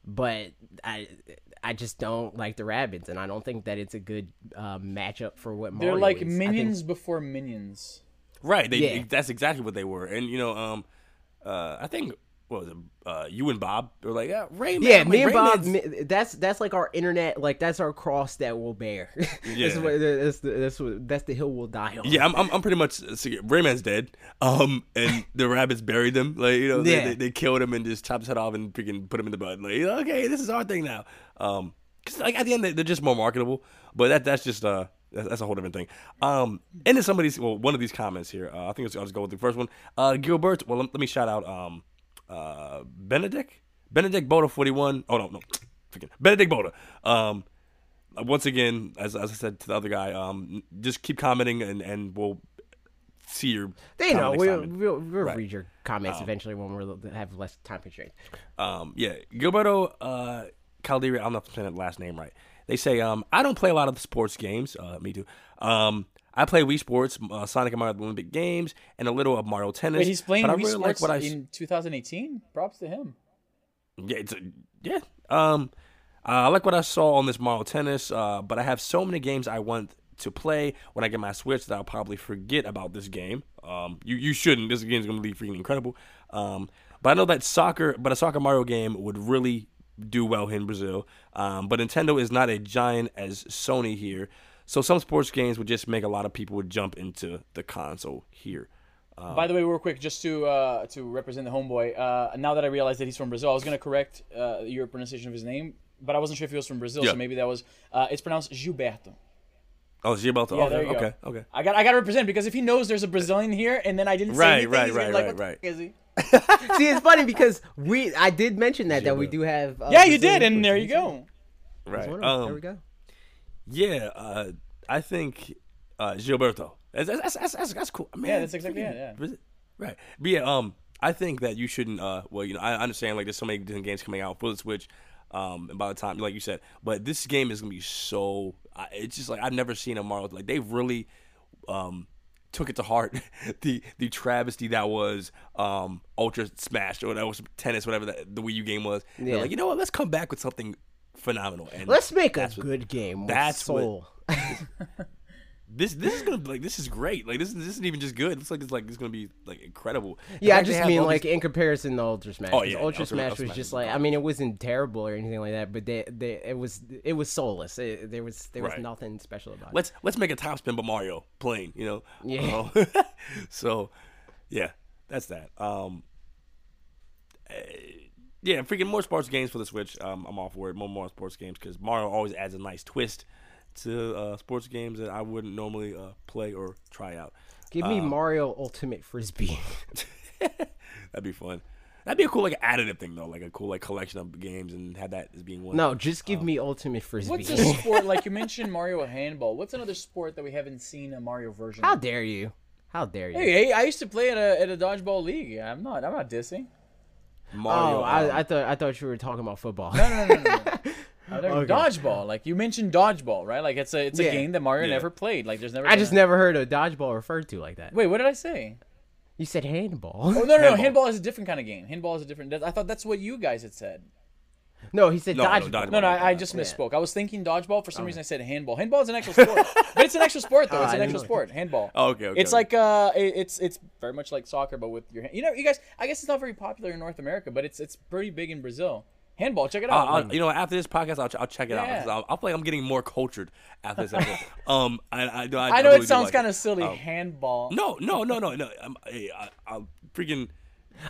but I I just don't like the rabbits, and I don't think that it's a good uh, matchup for what They're like is. I think- minions before minions. Right. They, Yeah. That's exactly what they were. And you know, um, uh, I think what was it? Uh, you and Bob were like, yeah, Rayman. Yeah, I'm me like, and Bob. Rayman's- me- That's that's like our internet. Like that's our cross that we'll bear. Yeah. that's, what, that's, the, that's what that's the hill we'll die on. Yeah, I'm, I'm, I'm pretty much so, Rayman's dead. Um, and the rabbits buried him. Like you know, they, Yeah. they, they killed him and just chopped his head off and freaking put him in the bud. Like okay, this is our thing now. Um, cause like at the end they- they're just more marketable. But that that's just uh that's, that's a whole different thing. Um, and then somebody's well, one of these comments here. Uh, I think I'll just go with the first one. Uh, Gilbert. Well, let, let me shout out um, uh, Benedict. Benedict Boda 41. Oh no, no, freaking Benedict Boda. Um, once again, as, as I said to the other guy, um, just keep commenting and, and we'll see your. They know. comment We'll, we'll, we'll Right. read your comments eventually when we have less time constraints. Um, yeah, Gilberto uh, Caldera. I don't know if I'm saying that last name right. They say um, I don't play a lot of the sports games. Uh, me too. Um, I play Wii Sports, uh, Sonic and Mario Olympic games, and a little of Mario Tennis. Wait, he's playing but I Wii really like Sports what I in 2018. Props to him. Yeah, it's a, yeah. Um, uh, I like what I saw on this Mario Tennis, uh, but I have so many games I want to play when I get my Switch that I'll probably forget about this game. Um, you you shouldn't. This game's gonna be freaking incredible. Um, but I know that soccer, but a soccer Mario game would really do well here in Brazil. Um, but Nintendo is not a giant as Sony here, so some sports games would just make a lot of people would jump into the console here. By the way, real quick, just to uh, to represent the homeboy. Uh, now that I realized that he's from Brazil, I was gonna correct uh, your pronunciation of his name, but I wasn't sure if he was from Brazil, Yeah. so maybe that was. Uh, it's pronounced Gilberto. Oh, Gilberto. Yeah, okay, there you okay, go. okay. I got I got to represent because if he knows there's a Brazilian here, and then I didn't say Right, anything, right, he's be right, like, right, what the right. f- is he? See, it's funny because we I did mention that that we do have. Uh, Yeah, you Brazilian did, and there you go. Right. One of them. Um, there we go. Yeah, uh, I think uh, Gilberto. That's, that's, that's, that's, that's cool. Man, Yeah, that's exactly it, yeah. Right. But yeah, um, I think that you shouldn't. Uh, well, you know, I understand like there's so many different games coming out for the Switch. Um, and by the time, like you said, but this game is gonna be so. I it's just like I've never seen a Mario. Like they really, um, took it to heart the the travesty that was um Ultra Smash or that was tennis, whatever that the Wii U game was. They're Yeah. like, you know what? Let's come back with something phenomenal. And Let's make a what- good game. That's what- this this is gonna like this is great. Like this, this isn't even just good. It looks like it's like it's gonna be like incredible. Yeah, I just mean like these- in comparison to Ultra Smash. Oh, yeah, Ultra Ultra- Smash Ultra was Smash just like I mean it wasn't terrible or anything like that, but they, they it was it was soulless. It, there was there was Right. nothing special about it. let's let's make a top spin but Mario playing. You know. Yeah. Uh, so, yeah, that's that. Um. eh, yeah, freaking more sports games for the Switch. Um, I'm all for it. More more sports games because Mario always adds a nice twist to uh, sports games that I wouldn't normally uh, play or try out. Give me Mario Ultimate Frisbee. That'd be fun. That'd be a cool like additive thing though, like a cool like collection of games and have that as being one. no, just give me Ultimate Frisbee. What's a sport like you mentioned Mario handball? What's another sport that we haven't seen a Mario version? How of? dare you? How dare you? Hey, hey, I used to play at a at a dodgeball league. I'm not I'm not dissing. Mario. oh, I, I thought I thought you were talking about football. No, no, no, no. no. Okay. Dodgeball, like you mentioned, dodgeball, right? Like it's a it's a Yeah. game that Mario Yeah. never played. Like there's never. I just a- never heard of dodgeball referred to like that. Wait, what did I say? You said handball. Oh no, no, no, Handball. handball is a different kind of game. Handball is a different. I thought that's what you guys had said. No, he said No, no, dodgeball. dodgeball. No, no, I, I just Yeah. misspoke. I was thinking dodgeball. For some reason, I said handball. Handball is an actual sport, but it's an actual sport though. It's an didn't actual know. sport. Handball. Oh, okay, okay, It's okay. like uh, it- it's it's very much like soccer, but with your hand. You know, you guys. I guess it's not very popular in North America, but it's it's pretty big in Brazil. Handball, check it out. I'll, I'll- you know, after this podcast, I'll, ch- I'll check it out. Yeah. 'cause I'll, I'll feel like I'm getting more cultured after this episode. um, I, I, I, I know really it sounds like kind of silly. Um, handball. No, no, no, no, no. I'm, hey, I, I'll freaking.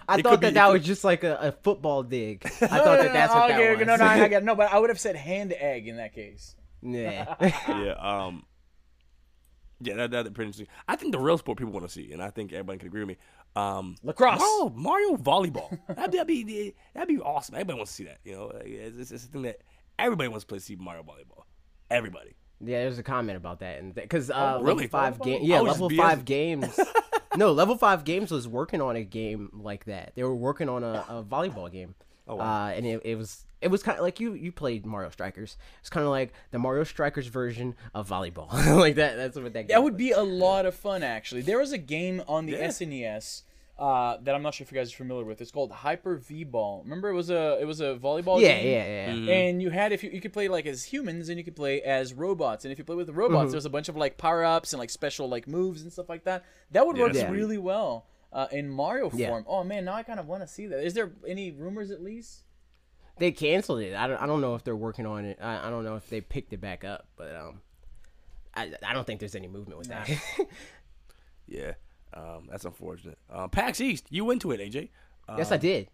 I It thought that be- that was could- just like a, a football dig. I No, thought no, that no, that's no, what okay, that was. No, no, I get no, but I would have said hand egg in that case. yeah. Yeah, um, yeah, that, that's pretty interesting. I think the real sport people want to see, and I think everybody can agree with me. Um, Lacrosse. Mario, Mario volleyball. That'd be, that'd be that'd be awesome. Everybody wants to see that. You know, it's, it's, it's a thing that everybody wants to play. See Mario volleyball. Everybody. Yeah, there's a comment about that, and because uh, Oh, really? level five Volleyball? game, yeah, level five games. No, level five games was working on a game like that. They were working on a, a volleyball game, Oh, wow. uh, and it, it was it was kind of like you you played Mario Strikers. It's kind of like the Mario Strikers version of volleyball, like that. That's what that. Game That would be a lot of fun, actually. There was a game on the Yeah. SNES uh, that I'm not sure if you guys are familiar with. It's called Hyper V Ball. Remember, it was a it was a volleyball Yeah, game. yeah, yeah. Mm-hmm. And you had if you, you could play like as humans and you could play as robots. And if you play with the robots, Mm-hmm. there's a bunch of like power ups and like special like moves and stuff like that. That would Yeah, work that's really well uh, in Mario Yeah. form. Oh man, now I kind of want to see that. Is there any rumors at least? They canceled it. I don't, I don't know if they're working on it. I, I don't know if they picked it back up, but um, I, I don't think there's any movement with that. Yeah, um, that's unfortunate. Um, PAX East, you went to it, AJ. Uh, yes, I did.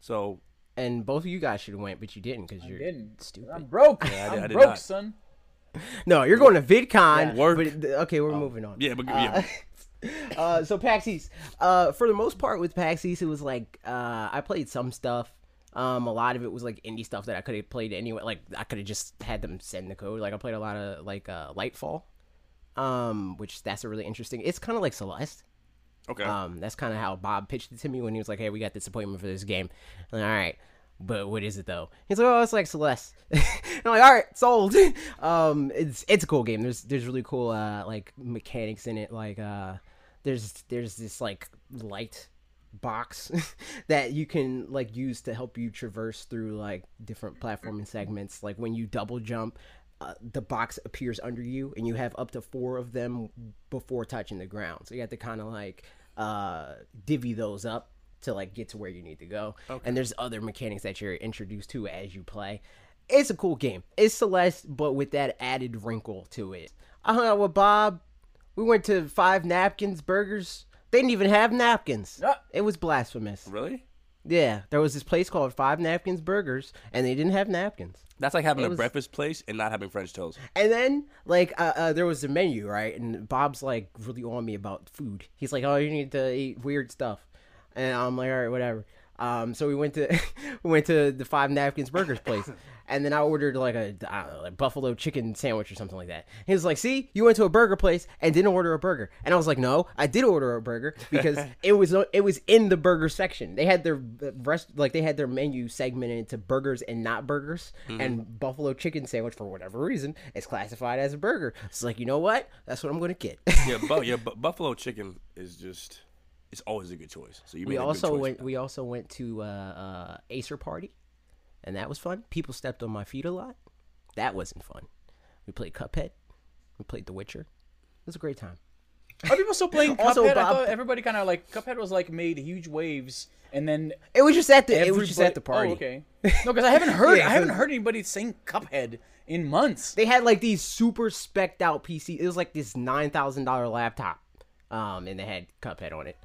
So And both of you guys should have went, but you didn't because you're Didn't. stupid. I'm broke. I did- I I'm did broke, not. son. No, you're going to VidCon. Work. But, okay, we're moving on. yeah, but yeah, Uh, so PAX East, uh, for the most part with PAX East, it was like uh, I played some stuff. Um, a lot of it was like indie stuff that I could have played anyway. Like I could have just had them send the code. Like I played a lot of like uh, Lightfall, um, which that's a really interesting. It's kind of like Celeste. Okay. Um, that's kind of how Bob pitched it to me when he was like, "Hey, we got this appointment for this game." Like, all right, but what is it though? He's like, "Oh, it's like Celeste." I'm like, "All right, sold." um, it's it's a cool game. There's there's really cool uh like mechanics in it. Like uh, there's there's this like light box that you can like use to help you traverse through like different platforming segments. Like when you double jump, uh, the box appears under you, and you have up to four of them before touching the ground. So you have to kind of like uh, divvy those up to like get to where you need to go. And there's other mechanics that you're introduced to as you play. It's a cool game. It's Celeste, but with that added wrinkle to it. I hung out with Bob. We went to Five Napkins Burgers. They didn't even have napkins. Ah. It was blasphemous. really? Yeah, there was this place called Five Napkins Burgers, and they didn't have napkins. That's like having a was- breakfast place and not having French toast. And then, like, uh, uh, there was a menu, right? And Bob's like really on me about food. He's like, "Oh, you need to eat weird stuff," and I'm like, "All right, whatever." Um, so we went to we went to the Five Napkins Burgers place, and then I ordered like a I don't know, like buffalo chicken sandwich or something like that. He was like, "See, you went to a burger place and didn't order a burger," and I was like, "No, I did order a burger because it was it was in the burger section. They had their uh, rest like they had their menu segmented into burgers and not burgers, and buffalo chicken sandwich for whatever reason is classified as a burger. It's like, you know what? That's what I'm gonna get." Yeah, bu- yeah, bu- buffalo chicken is just it's always a good choice. So you we a also choice. went we also went to uh, uh, Acer Party, and that was fun. People stepped on my feet a lot. That wasn't fun. We played Cuphead. We played The Witcher. It was a great time. Are people still playing Cuphead? Also, I thought everybody kind of like Cuphead was like made huge waves, and then It was just at the it was just at the party. Oh, okay. No, because I haven't heard Yeah, I haven't heard anybody saying Cuphead in months. They had like these super specked out PC. It was like this nine thousand dollar laptop, um, and they had Cuphead on it.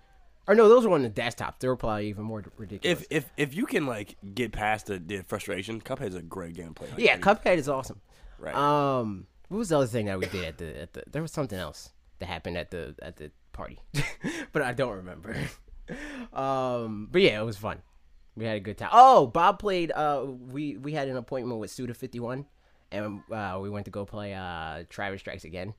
Or no, those were on the desktop. They were probably even more ridiculous. if if if you can like get past the, the frustration, Cuphead's a great game to play. Like, yeah, Cuphead is awesome. Right. Um, what was the other thing that we did at the at the? There was something else that happened at the at the party, but I don't remember. um, but yeah, it was fun. We had a good time. Oh, Bob played. Uh, we we had an appointment with Suda Fifty One, and uh, we went to go play uh Travis Strikes Again.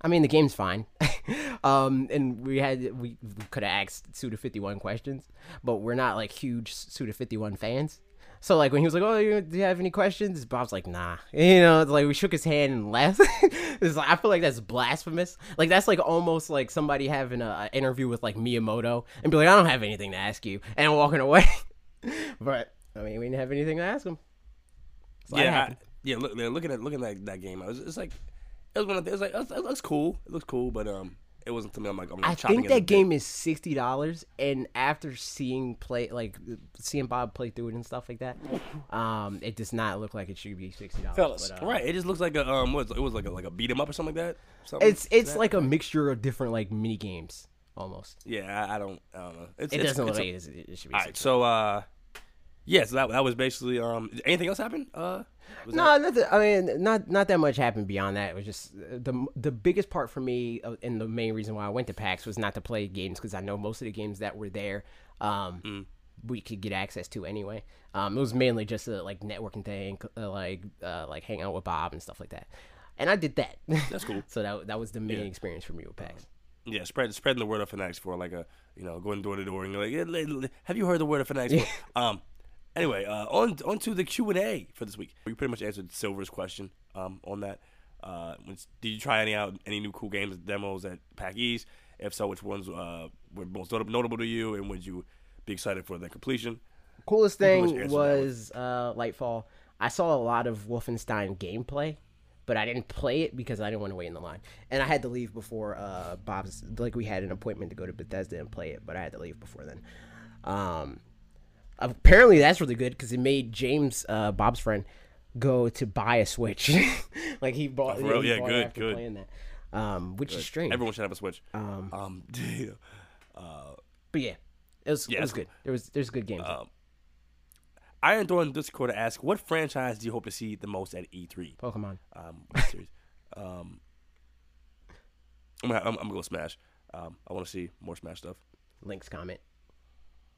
I mean, the game's fine. um, and we had we, we could have asked Suda Fifty One questions, but we're not like huge Suda Fifty One fans. So like when he was like, "Oh, you, do you have any questions?" Bob's like, "Nah." You know, it's like we shook his hand and left. it's like I feel like that's blasphemous. Like that's like almost like somebody having a, a interview with like Miyamoto and be like, "I don't have anything to ask you," and walking away. but I mean, we didn't have anything to ask him. So yeah, I, yeah. Look, looking at looking at that game, I was it's like it was one of the, it was like it looks cool. It looks cool, but um, it wasn't something I'm like I'm I think that game is sixty dollars, and after seeing play like seeing Bob play through it and stuff like that, um, it does not look like it should be sixty dollars. Uh, Right, it just looks like a um, what it was like a like a beat 'em up or something like that. Something It's it's that- like a mixture of different like mini games almost. yeah, I, I don't I don't know. It's, It it's, doesn't it's look a- like it, is- it should be. All right, so uh, yeah, so that that was basically um. Anything else happen? Uh, was that- No, nothing. I mean, not not that much happened beyond that. It was just uh, the the biggest part for me, uh, and the main reason why I went to PAX was not to play games because I know most of the games that were there, um, Mm. we could get access to anyway. Um, it was mainly just a like networking thing, uh, like uh, like hang out with Bob and stuff like that. And I did that. That's cool. so that that was the main experience for me with PAX. Yeah, spread spreading the word of Fanatics for like a you know going door to door and you're like, "Eh, li- li- have you heard the word of Fanatics? for-" um, anyway, uh, on on to the Q and A for this week. We pretty much answered Silver's question um on that. Uh, which- did you try any out any new cool games demos at PAX East? If so, which ones uh, were most notable to you, and would you be excited for their completion? Coolest thing was uh, Lightfall. I saw a lot of Wolfenstein gameplay, but I didn't play it because I didn't want to wait in the line, and I had to leave before uh, Bob's. Like we had an appointment to go to Bethesda and play it, but I had to leave before then. Um, apparently that's really good because it made James, uh, Bob's friend, go to buy a Switch. like he bought. Oh, he Yeah, bought good, good. Playing that, um, which is strange. Everyone should have a Switch. Um, um yeah. but yeah, it was Yeah, it was good. There was there's good games. Iron Thorn Discord asked, "What franchise do you hope to see the most at E3?" Pokemon. Um, series? um, I'm gonna, I'm, I'm gonna go Smash. Um, I want to see more Smash stuff. Link's comment.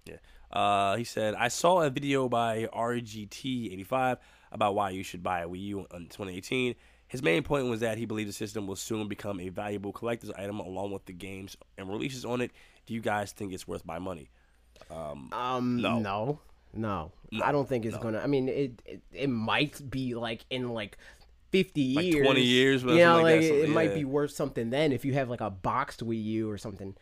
Yeah. Uh, he said, I saw a video by RGT85 about why you should buy a Wii U in 2018. His main point was that he believed the system will soon become a valuable collector's item along with the games and releases on it. Do you guys think it's worth my money? Um, No. no, no, I don't think it's gonna. I mean, it, it it might be like in like fifty Like years, 20 years, You know, like like it, something- might be worth something then if you have like a boxed Wii U or something.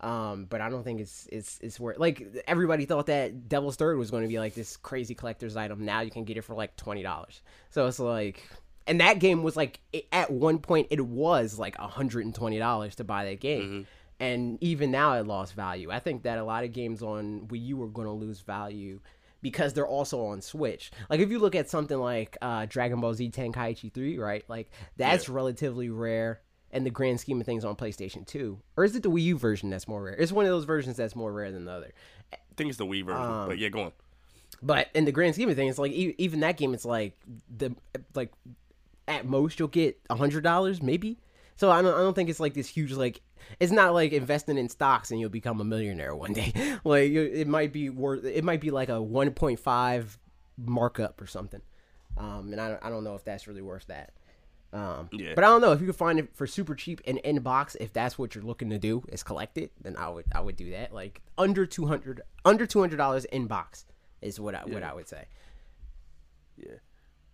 Um, but I don't think it's it's it's worth. Like everybody thought that Devil's Third was going to be like this crazy collector's item. Now you can get it for like twenty dollars. So it's like. And that game was like it, at one point it was like hundred and twenty dollars to buy that game, Mm-hmm. and even now it lost value. I think that a lot of games on Wii U are going to lose value because they're also on Switch. Like if you look at something like uh, Dragon Ball Z Tenkaichi 3, right? Like that's relatively rare in the grand scheme of things on PlayStation 2. Or is it the Wii U version that's more rare? It's one of those versions that's more rare than the other. I think it's the Wii version, Um, but yeah, go on. But in the grand scheme of things, like even that game, it's like the like at most you'll get a hundred dollars, maybe. So I don't, I don't think it's like this huge like it's not like investing in stocks and you'll become a millionaire one day. like it might be worth it might be like a one point five markup or something. Um, and I don't, I don't know if that's really worth that. Um, Yeah. but I don't know if you could find it for super cheap and in box. If that's what you're looking to do is collect it, then I would I would do that. Like under two hundred under two hundred dollars in box is what I what I would say. Yeah.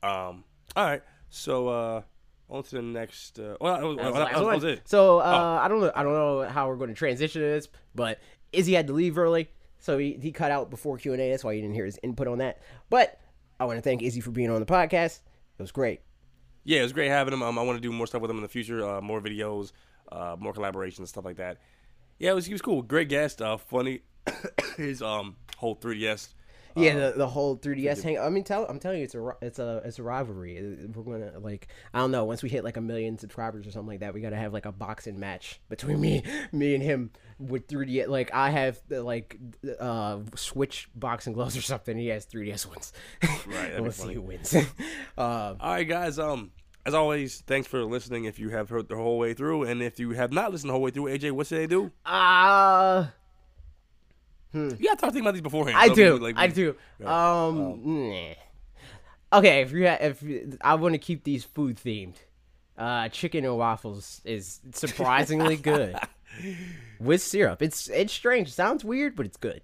Um. All right. So, uh, on to the next. Uh, well, that was, That was that was- last that one. was it. So uh, I don't know. I don't know how we're going to transition this, but Izzy had to leave early, so he, he cut out before Q and A. That's why you didn't hear his input on that. But I want to thank Izzy for being on the podcast. It was great. Yeah, it was great having him. Um, I want to do more stuff with him in the future. Uh, more videos, uh, more collaborations, stuff like that. Yeah, it was he was cool. Great guest. Uh, funny. His um whole 3ds. Yeah, the, the whole 3ds hang. I mean, tell I'm telling you, it's a it's a it's a rivalry. We're gonna like I don't know. Once we hit like a million subscribers or something like that, we gotta have like a boxing match between me me and him with 3D. Like I have like uh Switch boxing gloves or something. He has 3ds ones. Right, we'll see who wins. uh, All right, guys. Um, as always, thanks for listening. If you have heard the whole way through, and if you have not listened the whole way through, AJ, what should they do? uh You gotta start thinking about these beforehand. I So do. we- like, I we- do. Um, nah. Okay, if you ha- if I want to keep these food themed, uh, chicken and waffles is surprisingly good with syrup. It's it's strange. It sounds weird, but it's good.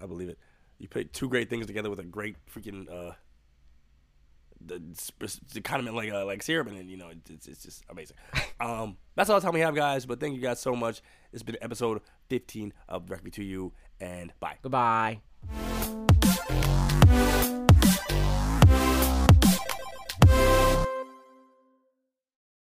I believe it. You put two great things together with a great freaking uh, the, the condiment like uh, like syrup, and then you know it's it's just amazing. Um, that's all the time we have, guys. But thank you guys so much. It's been episode 15 of Directly to You, and bye. Goodbye.